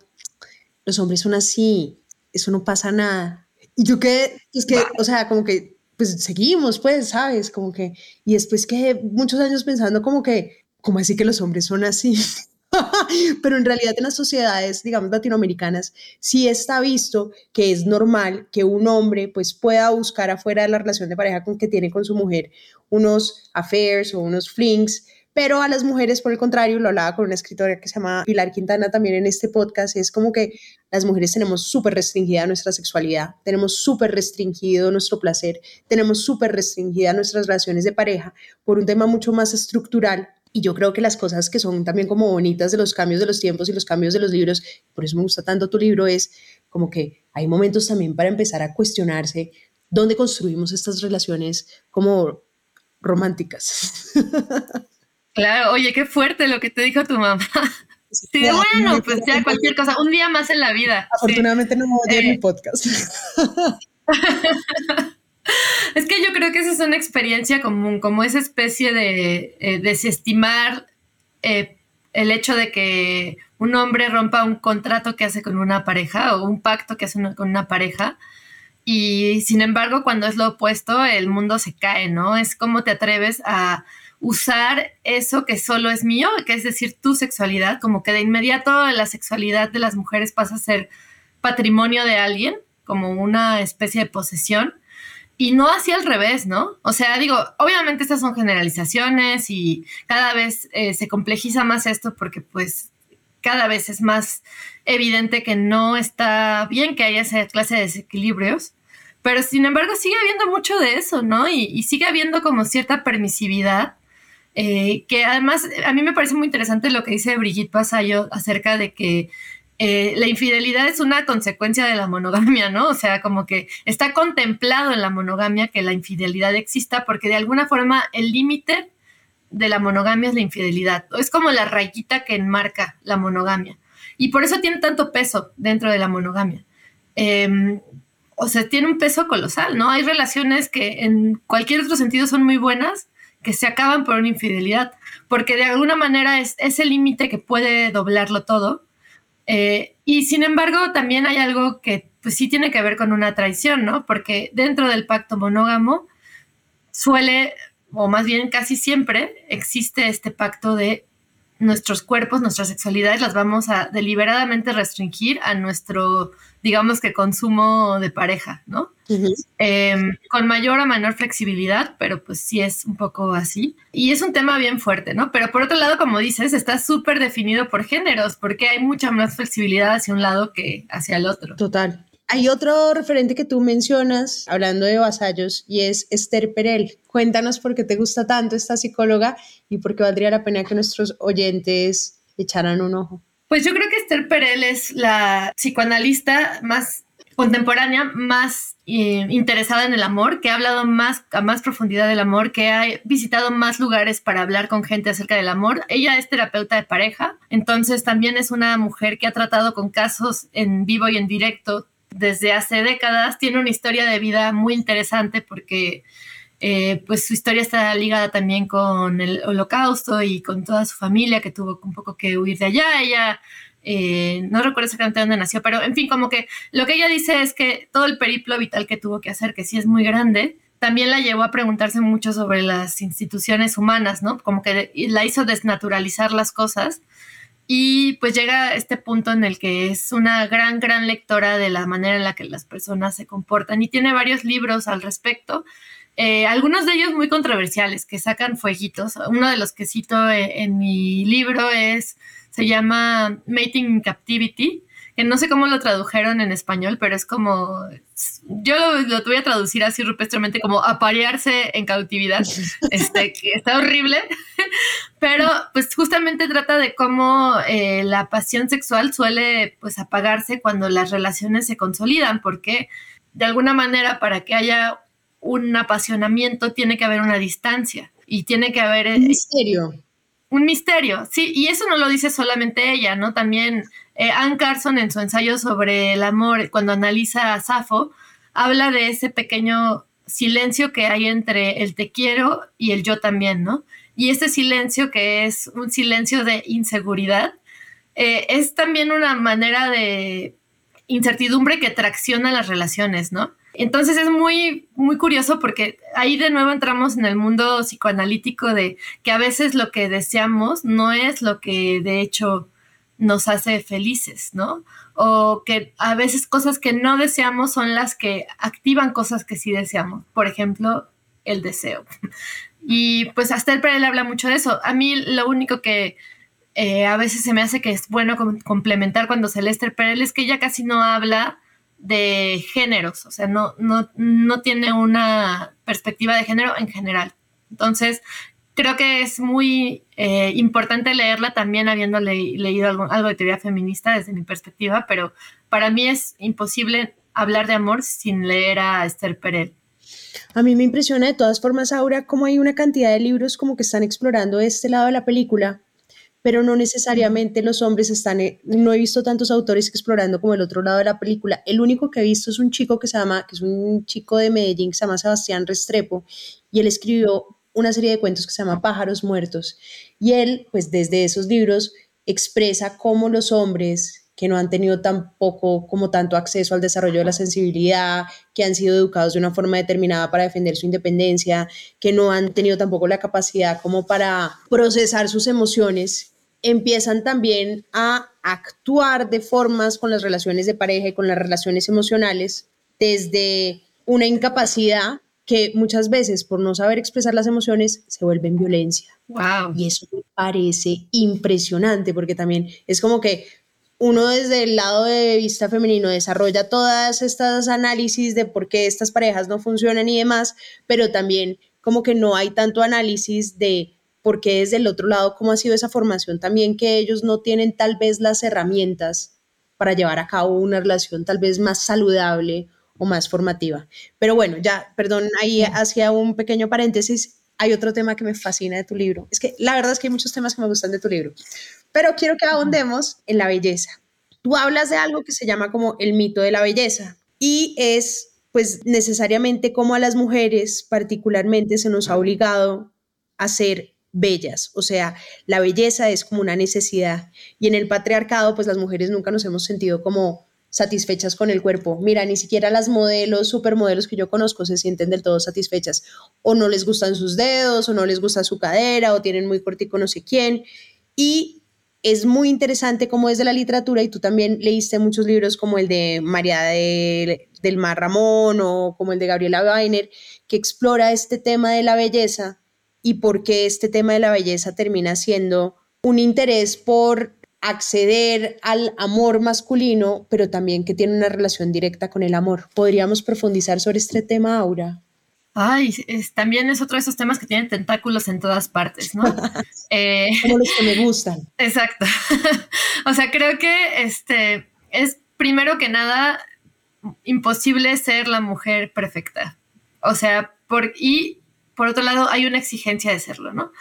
los hombres son así, eso no pasa nada. Y yo que, es que, o sea, como que, pues seguimos, pues, ¿sabes? Como que, y después que muchos años pensando como que, como así que los hombres son así? Pero en realidad en las sociedades, digamos, latinoamericanas, sí está visto que es normal que un hombre pues pueda buscar afuera de la relación de pareja con que tiene con su mujer unos affairs o unos flings, pero a las mujeres, por el contrario, lo hablaba con una escritora que se llama Pilar Quintana también en este podcast, es como que las mujeres tenemos súper restringida nuestra sexualidad, tenemos súper restringido nuestro placer, tenemos súper restringida nuestras relaciones de pareja por un tema mucho más estructural y yo creo que las cosas que son también como bonitas de los cambios de los tiempos y los cambios de los libros, por eso me gusta tanto tu libro, es como que hay momentos también para empezar a cuestionarse dónde construimos estas relaciones como románticas. Claro, oye, qué fuerte lo que te dijo tu mamá. Sí, bueno, pues ya cualquier cosa, un día más en la vida. Afortunadamente no me voy a eh, mi podcast. es que yo creo que esa es una experiencia común, como esa especie de eh, desestimar eh, el hecho de que un hombre rompa un contrato que hace con una pareja o un pacto que hace con una pareja. Y sin embargo, cuando es lo opuesto, el mundo se cae, ¿no? Es como te atreves a usar eso que solo es mío, que es decir, tu sexualidad, como que de inmediato la sexualidad de las mujeres pasa a ser patrimonio de alguien, como una especie de posesión, y no así al revés, ¿no? O sea, digo, obviamente estas son generalizaciones y cada vez eh, se complejiza más esto porque pues cada vez es más evidente que no está bien que haya esa clase de desequilibrios, Pero sin embargo sigue habiendo mucho de eso, ¿no? Y, sigue habiendo como cierta permisividad, eh, que además a mí me parece muy interesante lo que dice Brigitte Pasayo acerca de que eh, la infidelidad es una consecuencia de la monogamia, ¿no? O sea, como que está contemplado en la monogamia que la infidelidad exista porque de alguna forma el límite de la monogamia es la infidelidad. Es como la rayita que enmarca la monogamia. Y por eso tiene tanto peso dentro de la monogamia. Em, o sea, tiene un peso colosal, ¿no? Hay relaciones que en cualquier otro sentido son muy buenas, que se acaban por una infidelidad, porque de alguna manera es ese límite que puede doblarlo todo eh, y sin embargo, también hay algo que pues sí tiene que ver con una traición, ¿no? Porque dentro del pacto monógamo suele, o más bien casi siempre, existe este pacto de nuestros cuerpos, nuestras sexualidades las vamos a deliberadamente restringir a nuestro, digamos que consumo de pareja, ¿no? Em, con mayor o menor flexibilidad, pero pues sí es un poco así. Y es un tema bien fuerte, ¿no? Pero por otro lado, como dices, está súper definido por géneros, porque hay mucha más flexibilidad hacia un lado que hacia el otro. Total. Hay otro referente que tú mencionas, hablando de vasallos, y es Esther Perel. Cuéntanos por qué te gusta tanto esta psicóloga y por qué valdría la pena que nuestros oyentes echaran un ojo. Pues yo creo que Esther Perel es la psicoanalista más contemporánea, más eh, interesada en el amor, que ha hablado más a más profundidad del amor, que ha visitado más lugares para hablar con gente acerca del amor. Ella es terapeuta de pareja, entonces también es una mujer que ha tratado con casos en vivo y en directo desde hace décadas, tiene una historia de vida muy interesante porque eh, pues su historia está ligada también con el holocausto y con toda su familia que tuvo un poco que huir de allá. Ella, eh, no recuerdo exactamente dónde nació, pero en fin, como que lo que ella dice es que todo el periplo vital que tuvo que hacer, que sí es muy grande, también la llevó a preguntarse mucho sobre las instituciones humanas, ¿no? Como que la hizo desnaturalizar las cosas y pues llega a este punto en el que es una gran, gran lectora de la manera en la que las personas se comportan y tiene varios libros al respecto. Eh, algunos de ellos muy controversiales que sacan fueguitos. Uno de los que cito eh, en mi libro es, se llama Mating in Captivity no sé cómo lo tradujeron en español, pero es como, yo lo, tuve a traducir así rupestremente como aparearse en cautividad, este, que está horrible, pero pues justamente trata de cómo eh, la pasión sexual suele pues apagarse cuando las relaciones se consolidan, porque de alguna manera para que haya un apasionamiento tiene que haber una distancia y tiene que haber... Un misterio. Un misterio, sí, y eso no lo dice solamente ella, ¿no? También eh, Anne Carson en su ensayo sobre el amor, cuando analiza a Safo, habla de ese pequeño silencio que hay entre el te quiero y el yo también, ¿no? Y ese silencio que es un silencio de inseguridad, eh, es también una manera de incertidumbre que tracciona las relaciones, ¿no? Entonces es muy, muy curioso porque ahí de nuevo entramos en el mundo psicoanalítico de que a veces lo que deseamos no es lo que de hecho nos hace felices, ¿no? O que a veces cosas que no deseamos son las que activan cosas que sí deseamos. Por ejemplo, el deseo. Y pues hasta el Perel habla mucho de eso. A mí lo único que eh, a veces se me hace que es bueno complementar cuando Celeste Perel es que ella casi no habla de géneros, o sea, no, no, no tiene una perspectiva de género en general. Entonces, creo que es muy eh, importante leerla también habiendo leído algo, de teoría feminista desde mi perspectiva, pero para mí es imposible hablar de amor sin leer a Esther Perel. A mí me impresiona de todas formas, Aura, cómo hay una cantidad de libros como que están explorando este lado de la película, pero no necesariamente los hombres están, eh, no he visto tantos autores explorando como el otro lado de la película. El único que he visto es un chico que se llama, que es un chico de Medellín que se llama Sebastián Restrepo, y él escribió una serie de cuentos que se llama Pájaros Muertos. Y él, pues desde esos libros, expresa cómo los hombres que no han tenido tampoco como tanto acceso al desarrollo de la sensibilidad, que han sido educados de una forma determinada para defender su independencia, que no han tenido tampoco la capacidad como para procesar sus emociones, empiezan también a actuar de formas con las relaciones de pareja y con las relaciones emocionales desde una incapacidad que muchas veces por no saber expresar las emociones se vuelven violencia. Wow. Y eso me parece impresionante porque también es como que uno desde el lado de vista femenino desarrolla todas estas análisis de por qué estas parejas no funcionan y demás, pero también como que no hay tanto análisis de por qué desde el otro lado, cómo ha sido esa formación también, que ellos no tienen tal vez las herramientas para llevar a cabo una relación tal vez más saludable o más formativa. Pero bueno, ya, perdón, ahí hacía un pequeño paréntesis. Hay otro tema que me fascina de tu libro. Es que la verdad es que hay muchos temas que me gustan de tu libro, pero quiero que ahondemos en la belleza. Tú hablas de algo que se llama como el mito de la belleza y es pues necesariamente como a las mujeres particularmente se nos ha obligado a ser bellas, o sea, la belleza es como una necesidad y en el patriarcado pues las mujeres nunca nos hemos sentido como satisfechas con el cuerpo. Mira, ni siquiera las modelos, supermodelos que yo conozco se sienten del todo satisfechas o no les gustan sus dedos o no les gusta su cadera o tienen muy cortico no sé quién y es muy interesante como desde la literatura y tú también leíste muchos libros como el de María del Mar Ramón o como el de Gabriela Weiner que explora este tema de la belleza y por qué este tema de la belleza termina siendo un interés por acceder al amor masculino, pero también que tiene una relación directa con el amor. ¿Podríamos profundizar sobre este tema, Aura? Ay, también es otro de esos temas que tienen tentáculos en todas partes, ¿no? eh, Como los que me gustan. Exacto. o sea, creo que este es primero que nada imposible ser la mujer perfecta. O sea, por, y por otro lado, hay una exigencia de serlo, ¿no?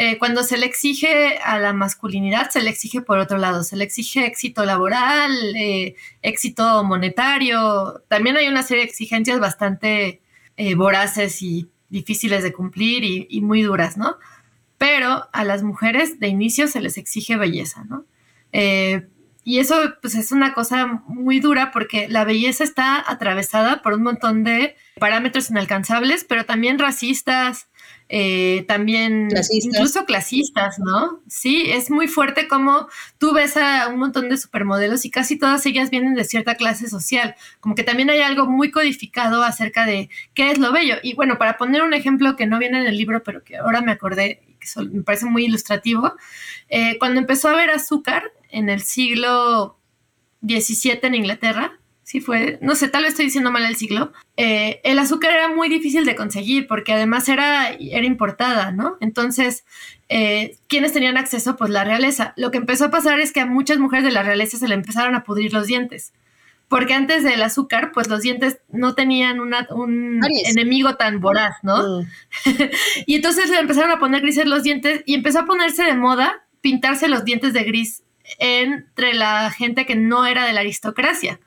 Eh, cuando se le exige a la masculinidad, se le exige por otro lado, se le exige éxito laboral, eh, éxito monetario, también hay una serie de exigencias bastante eh, voraces y difíciles de cumplir y, y, muy duras, ¿no? Pero a las mujeres de inicio se les exige belleza, ¿no? y eso pues es una cosa muy dura porque la belleza está atravesada por un montón de parámetros inalcanzables, pero también racistas, eh, también incluso clasistas, ¿no? Sí, es muy fuerte como tú ves a un montón de supermodelos y casi todas ellas vienen de cierta clase social, como que también hay algo muy codificado acerca de qué es lo bello. Y bueno, para poner un ejemplo que no viene en el libro, pero que ahora me acordé, que me parece muy ilustrativo, eh, cuando empezó a haber azúcar en el siglo XVII en Inglaterra, sí fue, no sé, tal vez estoy diciendo mal el siglo, eh, el azúcar era muy difícil de conseguir porque además era, era importada, ¿no? Entonces, eh, ¿quiénes tenían acceso? Pues la realeza. Lo que empezó a pasar es que a muchas mujeres de la realeza se le empezaron a pudrir los dientes. Porque antes del azúcar, pues los dientes no tenían un enemigo tan voraz, ¿no? Mm. y entonces le empezaron a poner grises los dientes y empezó a ponerse de moda pintarse los dientes de gris entre la gente que no era de la aristocracia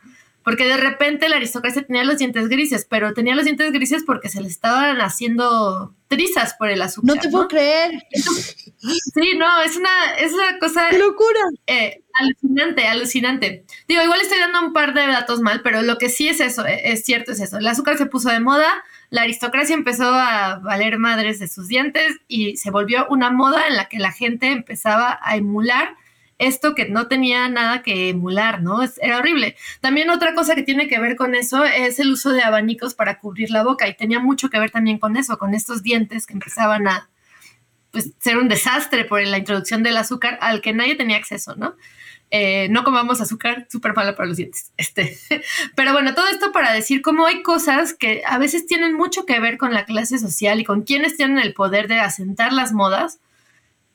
porque de repente la aristocracia tenía los dientes grises, pero tenía los dientes grises porque se le estaban haciendo trizas por el azúcar. No te puedo creer. sí, no, es una, es una cosa... ¡Qué locura! Eh, alucinante, alucinante. Digo, igual estoy dando un par de datos mal, pero lo que sí es eso, eh, es cierto, es eso. El azúcar se puso de moda, la aristocracia empezó a valer madres de sus dientes y se volvió una moda en la que la gente empezaba a emular esto que no tenía nada que emular, ¿no? era horrible. También otra cosa que tiene que ver con eso es el uso de abanicos para cubrir la boca y tenía mucho que ver también con eso, con estos dientes que empezaban a pues, ser un desastre por la introducción del azúcar al que nadie tenía acceso, ¿no? Eh, no comamos azúcar, súper mala para los dientes. Este. Pero bueno, todo esto para decir cómo hay cosas que a veces tienen mucho que ver con la clase social y con quienes tienen el poder de asentar las modas,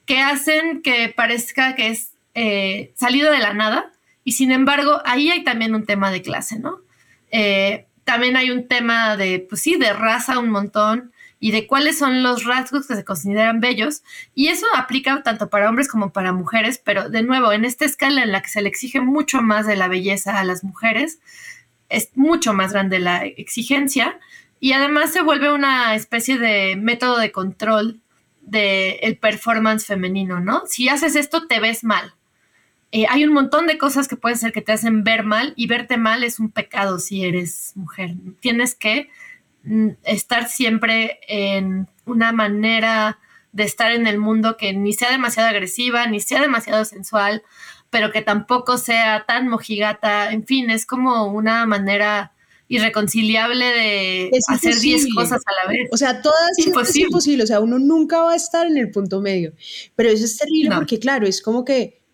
que hacen que parezca que es eh, salido de la nada y sin embargo ahí hay también un tema de clase, ¿no? Eh, también hay un tema de, pues sí, de raza un montón y de cuáles son los rasgos que se consideran bellos. Y eso aplica tanto para hombres como para mujeres, pero de nuevo, en esta escala en la que se le exige mucho más de la belleza a las mujeres, es mucho más grande la exigencia y además se vuelve una especie de método de control del el performance femenino, ¿no? Si haces esto, te ves mal. Eh, hay un montón de cosas que pueden ser que te hacen ver mal y verte mal es un pecado si eres mujer. Tienes que mm, estar siempre en una manera de estar en el mundo que ni sea demasiado agresiva, ni sea demasiado sensual, pero que tampoco sea tan mojigata. En fin, es como una manera irreconciliable de hacer 10 cosas a la vez. O sea, todas es imposible. O sea, uno nunca va a estar en el punto medio. Pero eso es terrible porque, claro, es como que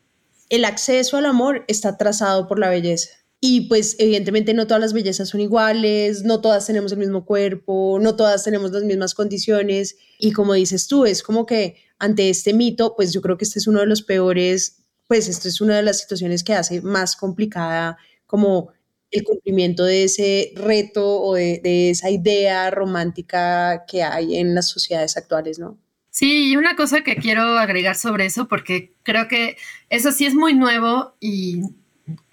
el acceso al amor está trazado por la belleza. Y pues evidentemente no todas las bellezas son iguales, no todas tenemos el mismo cuerpo, no todas tenemos las mismas condiciones. Y como dices tú, es como que ante este mito, pues yo creo que este es uno de los peores, pues esto es una de las situaciones que hace más complicada como el cumplimiento de ese reto o de, de esa idea romántica que hay en las sociedades actuales, ¿no? Sí, y una cosa que quiero agregar sobre eso, porque creo que eso sí es muy nuevo y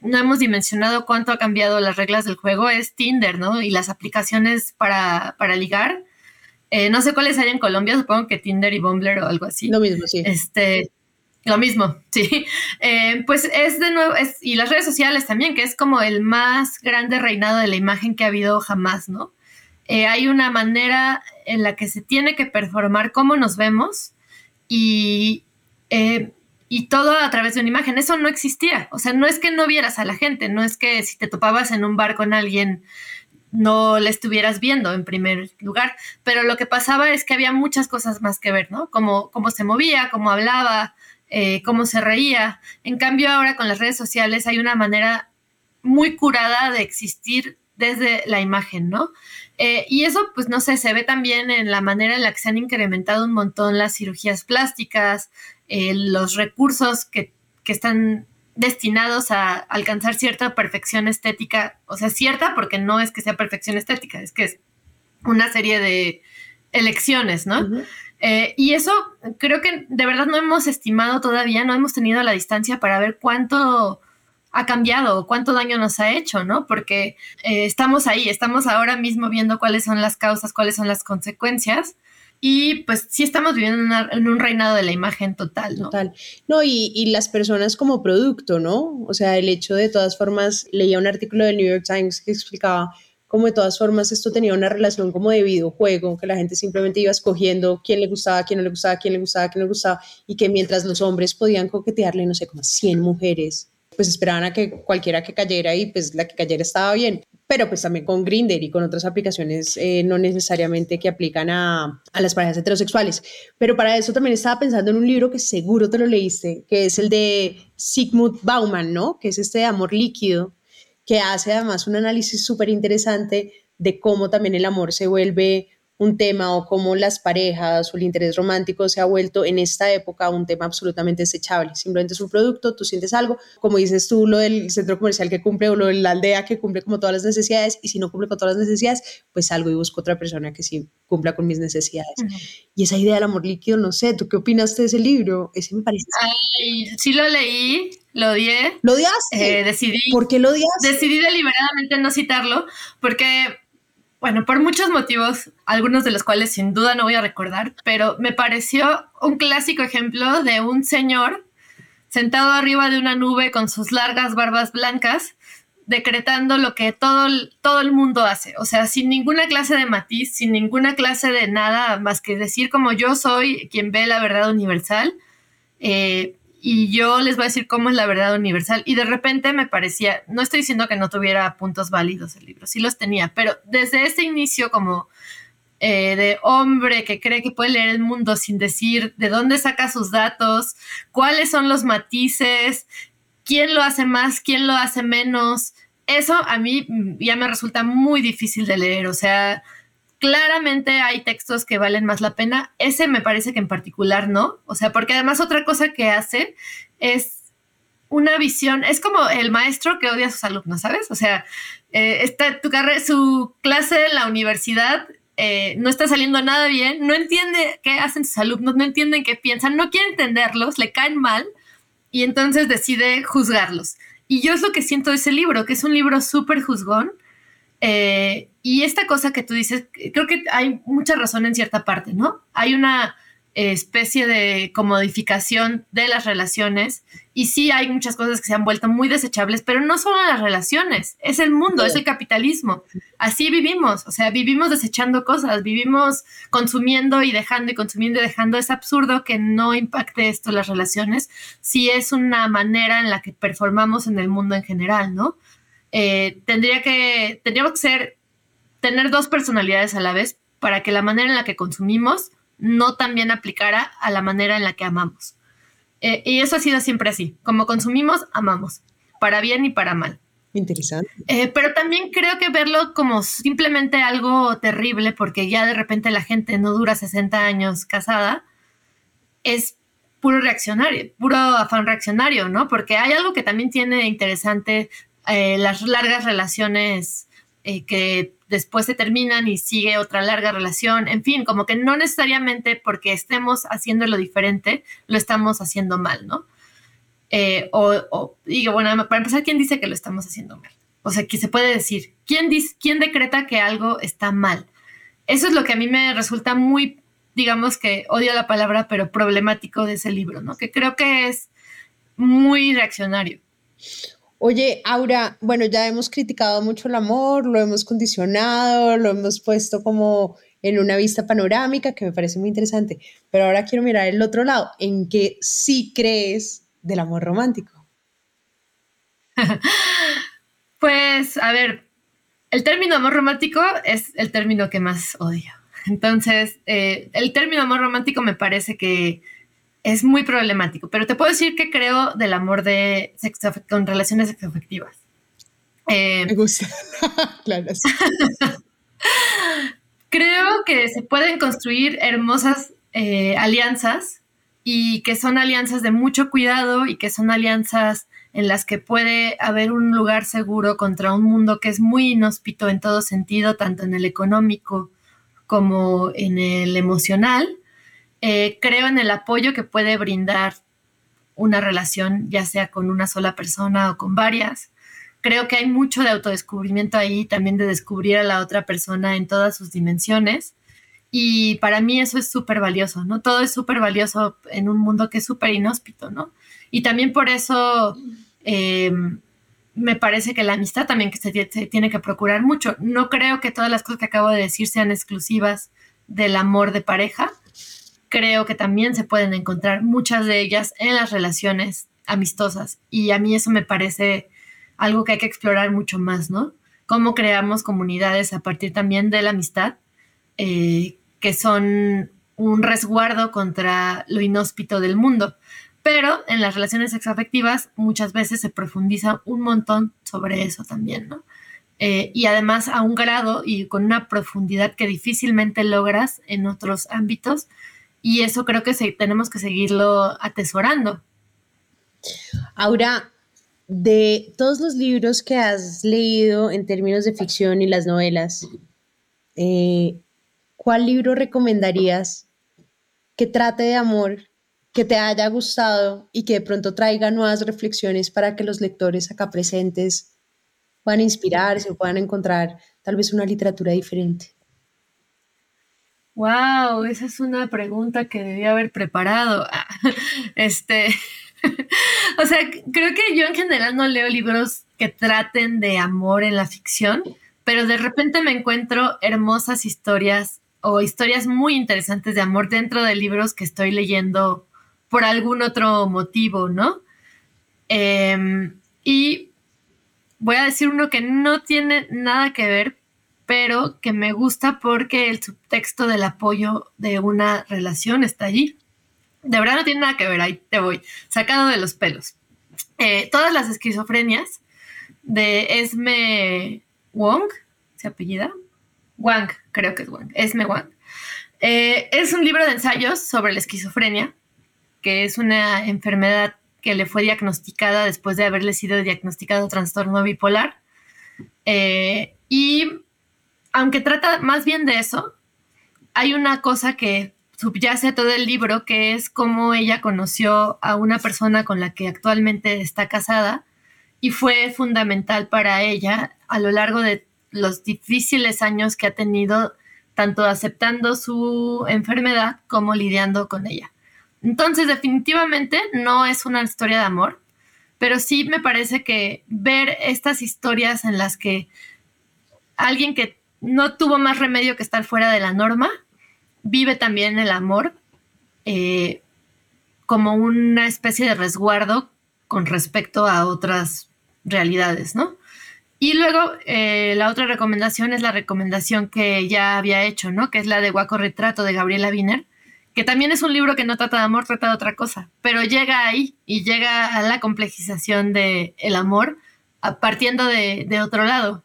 no hemos dimensionado cuánto ha cambiado las reglas del juego, es Tinder, ¿no? Y las aplicaciones para, para ligar. Eh, no sé cuáles hay en Colombia, supongo que Tinder y Bumble o algo así. Lo mismo, sí. Este, lo mismo, sí. Eh, pues es de nuevo, es, y las redes sociales también, que es como el más grande reinado de la imagen que ha habido jamás, ¿no? Eh, hay una manera en la que se tiene que performar cómo nos vemos y, eh, y todo a través de una imagen. Eso no existía. O sea, no es que no vieras a la gente, no es que si te topabas en un bar con alguien no le estuvieras viendo en primer lugar, pero lo que pasaba es que había muchas cosas más que ver, ¿no? Como cómo se movía, cómo hablaba, eh, cómo se reía. En cambio, ahora con las redes sociales hay una manera muy curada de existir desde la imagen, ¿no? Eh, y eso, pues no sé, se ve también en la manera en la que se han incrementado un montón las cirugías plásticas, eh, los recursos que, que, están destinados a alcanzar cierta perfección estética, o sea, cierta porque no es que sea perfección estética, es que es una serie de elecciones, ¿no? eh, y eso creo que de verdad no hemos estimado todavía, no hemos tenido la distancia para ver cuánto ha cambiado, cuánto daño nos ha hecho, ¿no? Porque eh, estamos ahí, estamos ahora mismo viendo cuáles son las causas, cuáles son las consecuencias. Y pues sí estamos viviendo en un reinado de la imagen total, ¿no? Total. No, y, y, las personas como producto, ¿no? O sea, el hecho de todas formas, leía un artículo del New York Times que explicaba cómo de todas formas esto tenía una relación como de videojuego, que la gente simplemente iba escogiendo quién le gustaba, quién no le gustaba, quién le gustaba, quién no le gustaba, y que mientras los hombres podían coquetearle, no sé, como a 100 mujeres, pues esperaban a que cualquiera que cayera y pues la que cayera estaba bien. Pero pues también con Grinder y con otras aplicaciones eh, no necesariamente que aplican a, a, las parejas heterosexuales. Pero para eso también estaba pensando en un libro que seguro te lo leíste, que es el de Sigmund Bauman, ¿no? Que es este amor líquido, que hace además un análisis súper interesante de cómo también el amor se vuelve un tema o cómo las parejas o el interés romántico se ha vuelto en esta época un tema absolutamente desechable. Simplemente es un producto, tú sientes algo, como dices tú, lo del centro comercial que cumple o lo de la aldea que cumple como todas las necesidades y si no cumple con todas las necesidades, pues salgo y busco otra persona que sí cumpla con mis necesidades. Uh -huh. Y esa idea del amor líquido, no sé, ¿tú qué opinaste de ese libro? Ese me parece... Ay, sí lo leí, lo odié. ¿Lo odiaste? Eh, decidí... ¿Por qué lo odiaste? Decidí deliberadamente no citarlo porque bueno, por muchos motivos, algunos de los cuales sin duda no voy a recordar, pero me pareció un clásico ejemplo de un señor sentado arriba de una nube con sus largas barbas blancas, decretando lo que todo el, todo el mundo hace, o sea, sin ninguna clase de matiz, sin ninguna clase de nada más que decir como yo soy quien ve la verdad universal. Eh, y yo les voy a decir cómo es la verdad universal. Y de repente me parecía, no estoy diciendo que no tuviera puntos válidos el libro, sí los tenía, pero desde ese inicio como eh, de hombre que cree que puede leer el mundo sin decir de dónde saca sus datos, cuáles son los matices, quién lo hace más, quién lo hace menos, eso a mí ya me resulta muy difícil de leer, o sea, claramente hay textos que valen más la pena. Ese me parece que en particular no. O sea, porque además otra cosa que hace es una visión, es como el maestro que odia a sus alumnos, ¿sabes? O sea, eh, está tu carrera, su clase en la universidad eh, no está saliendo nada bien, no entiende qué hacen sus alumnos, no entienden qué piensan, no quiere entenderlos, le caen mal y entonces decide juzgarlos. Y yo es lo que siento de ese libro, que es un libro súper juzgón. Eh, y esta cosa que tú dices, creo que hay mucha razón en cierta parte, ¿no? Hay una especie de comodificación de las relaciones y sí hay muchas cosas que se han vuelto muy desechables, pero no solo las relaciones, es el mundo, es el capitalismo. Así vivimos, o sea, vivimos desechando cosas, vivimos consumiendo y dejando y consumiendo y dejando. Es absurdo que no impacte esto las relaciones si es una manera en la que performamos en el mundo en general, ¿no? Eh, tendría que, tendríamos que ser, tener dos personalidades a la vez para que la manera en la que consumimos no también aplicara a la manera en la que amamos. Eh, y eso ha sido siempre así. Como consumimos, amamos, para bien y para mal. Interesante. Eh, pero también creo que verlo como simplemente algo terrible, porque ya de repente la gente no dura 60 años casada, es puro reaccionario, puro afán reaccionario, ¿no? Porque hay algo que también tiene interesante, eh, las largas relaciones eh, que después se terminan y sigue otra larga relación, en fin, como que no necesariamente porque estemos haciendo lo diferente, lo estamos haciendo mal, ¿no? Eh, o, digo, bueno, para empezar, ¿quién dice que lo estamos haciendo mal? O sea, que se puede decir, ¿quién, dice, ¿quién decreta que algo está mal? Eso es lo que a mí me resulta muy, digamos que odio la palabra, pero problemático de ese libro, ¿no? Que creo que es muy reaccionario. Oye, Aura, bueno, ya hemos criticado mucho el amor, lo hemos condicionado, lo hemos puesto como en una vista panorámica, que me parece muy interesante, pero ahora quiero mirar el otro lado, en que sí crees del amor romántico. pues, a ver, el término amor romántico es el término que más odio. Entonces, eh, el término amor romántico me parece que es muy problemático, pero te puedo decir que creo del amor de sexo, con relaciones sexoafectivas. Eh, Me gusta, claro. creo que se pueden construir hermosas eh, alianzas y que son alianzas de mucho cuidado y que son alianzas en las que puede haber un lugar seguro contra un mundo que es muy inhóspito en todo sentido, tanto en el económico como en el emocional eh, creo en el apoyo que puede brindar una relación, ya sea con una sola persona o con varias. Creo que hay mucho de autodescubrimiento ahí, también de descubrir a la otra persona en todas sus dimensiones. Y para mí eso es súper valioso, ¿no? Todo es súper valioso en un mundo que es súper inhóspito, ¿no? Y también por eso eh, me parece que la amistad también que se, se, tiene que procurar mucho. No creo que todas las cosas que acabo de decir sean exclusivas del amor de pareja, creo que también se pueden encontrar muchas de ellas en las relaciones amistosas. Y a mí eso me parece algo que hay que explorar mucho más, ¿no? Cómo creamos comunidades a partir también de la amistad, eh, que son un resguardo contra lo inhóspito del mundo. Pero en las relaciones sexoafectivas muchas veces se profundiza un montón sobre eso también, ¿no? Eh, y además a un grado y con una profundidad que difícilmente logras en otros ámbitos, y eso creo que tenemos que seguirlo atesorando. Ahora, de todos los libros que has leído en términos de ficción y las novelas, eh, ¿cuál libro recomendarías que trate de amor, que te haya gustado y que de pronto traiga nuevas reflexiones para que los lectores acá presentes puedan inspirarse o puedan encontrar tal vez una literatura diferente? Wow, esa es una pregunta que debía haber preparado. este, o sea, creo que yo en general no leo libros que traten de amor en la ficción, pero de repente me encuentro hermosas historias o historias muy interesantes de amor dentro de libros que estoy leyendo por algún otro motivo, ¿no? Em, y voy a decir uno que no tiene nada que ver, pero que me gusta porque el subtexto del apoyo de una relación está allí. De verdad no tiene nada que ver, ahí te voy, sacado de los pelos. Eh, todas las esquizofrenias de Esme Wong, ¿se apellida? Wang, creo que es Wang, Esme Wang. Eh, es un libro de ensayos sobre la esquizofrenia, que es una enfermedad que le fue diagnosticada después de haberle sido diagnosticado trastorno bipolar. Eh, y aunque trata más bien de eso, hay una cosa que subyace a todo el libro, que es cómo ella conoció a una persona con la que actualmente está casada y fue fundamental para ella a lo largo de los difíciles años que ha tenido, tanto aceptando su enfermedad como lidiando con ella. Entonces, definitivamente no es una historia de amor, pero sí me parece que ver estas historias en las que alguien que no tuvo más remedio que estar fuera de la norma, vive también el amor eh, como una especie de resguardo con respecto a otras realidades, ¿no? Y luego eh, la otra recomendación es la recomendación que ya había hecho, ¿no? Que es la de Guaco Retrato de Gabriela Wiener, que también es un libro que no trata de amor, trata de otra cosa, pero llega ahí y llega a la complejización del el amor partiendo de, otro lado.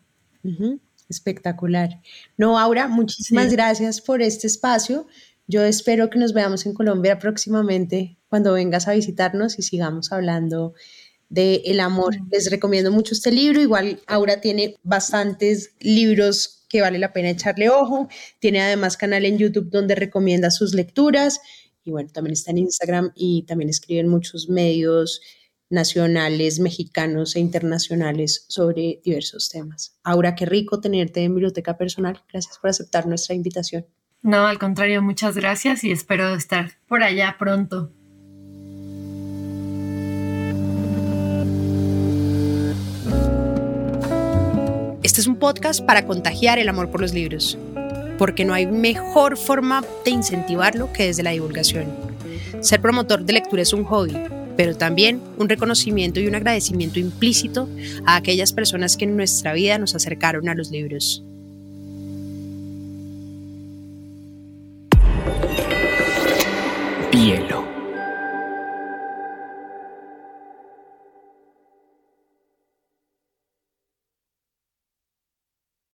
Espectacular. No, Aura, muchísimas gracias por este espacio. Yo espero que nos veamos en Colombia próximamente cuando vengas a visitarnos y sigamos hablando de el amor. Les recomiendo mucho este libro. Igual Aura tiene bastantes libros que vale la pena echarle ojo. Tiene además canal en YouTube donde recomienda sus lecturas. Y bueno, también está en Instagram y también escribe en muchos medios nacionales, mexicanos e internacionales sobre diversos temas. Aura, qué rico tenerte en Biblioteca Personal. Gracias por aceptar nuestra invitación. No, al contrario, muchas gracias y espero estar por allá pronto. Este es un podcast para contagiar el amor por los libros, porque no hay mejor forma de incentivarlo que desde la divulgación. Ser promotor de lectura es un hobby, pero también un reconocimiento y un agradecimiento implícito a aquellas personas que en nuestra vida nos acercaron a los libros.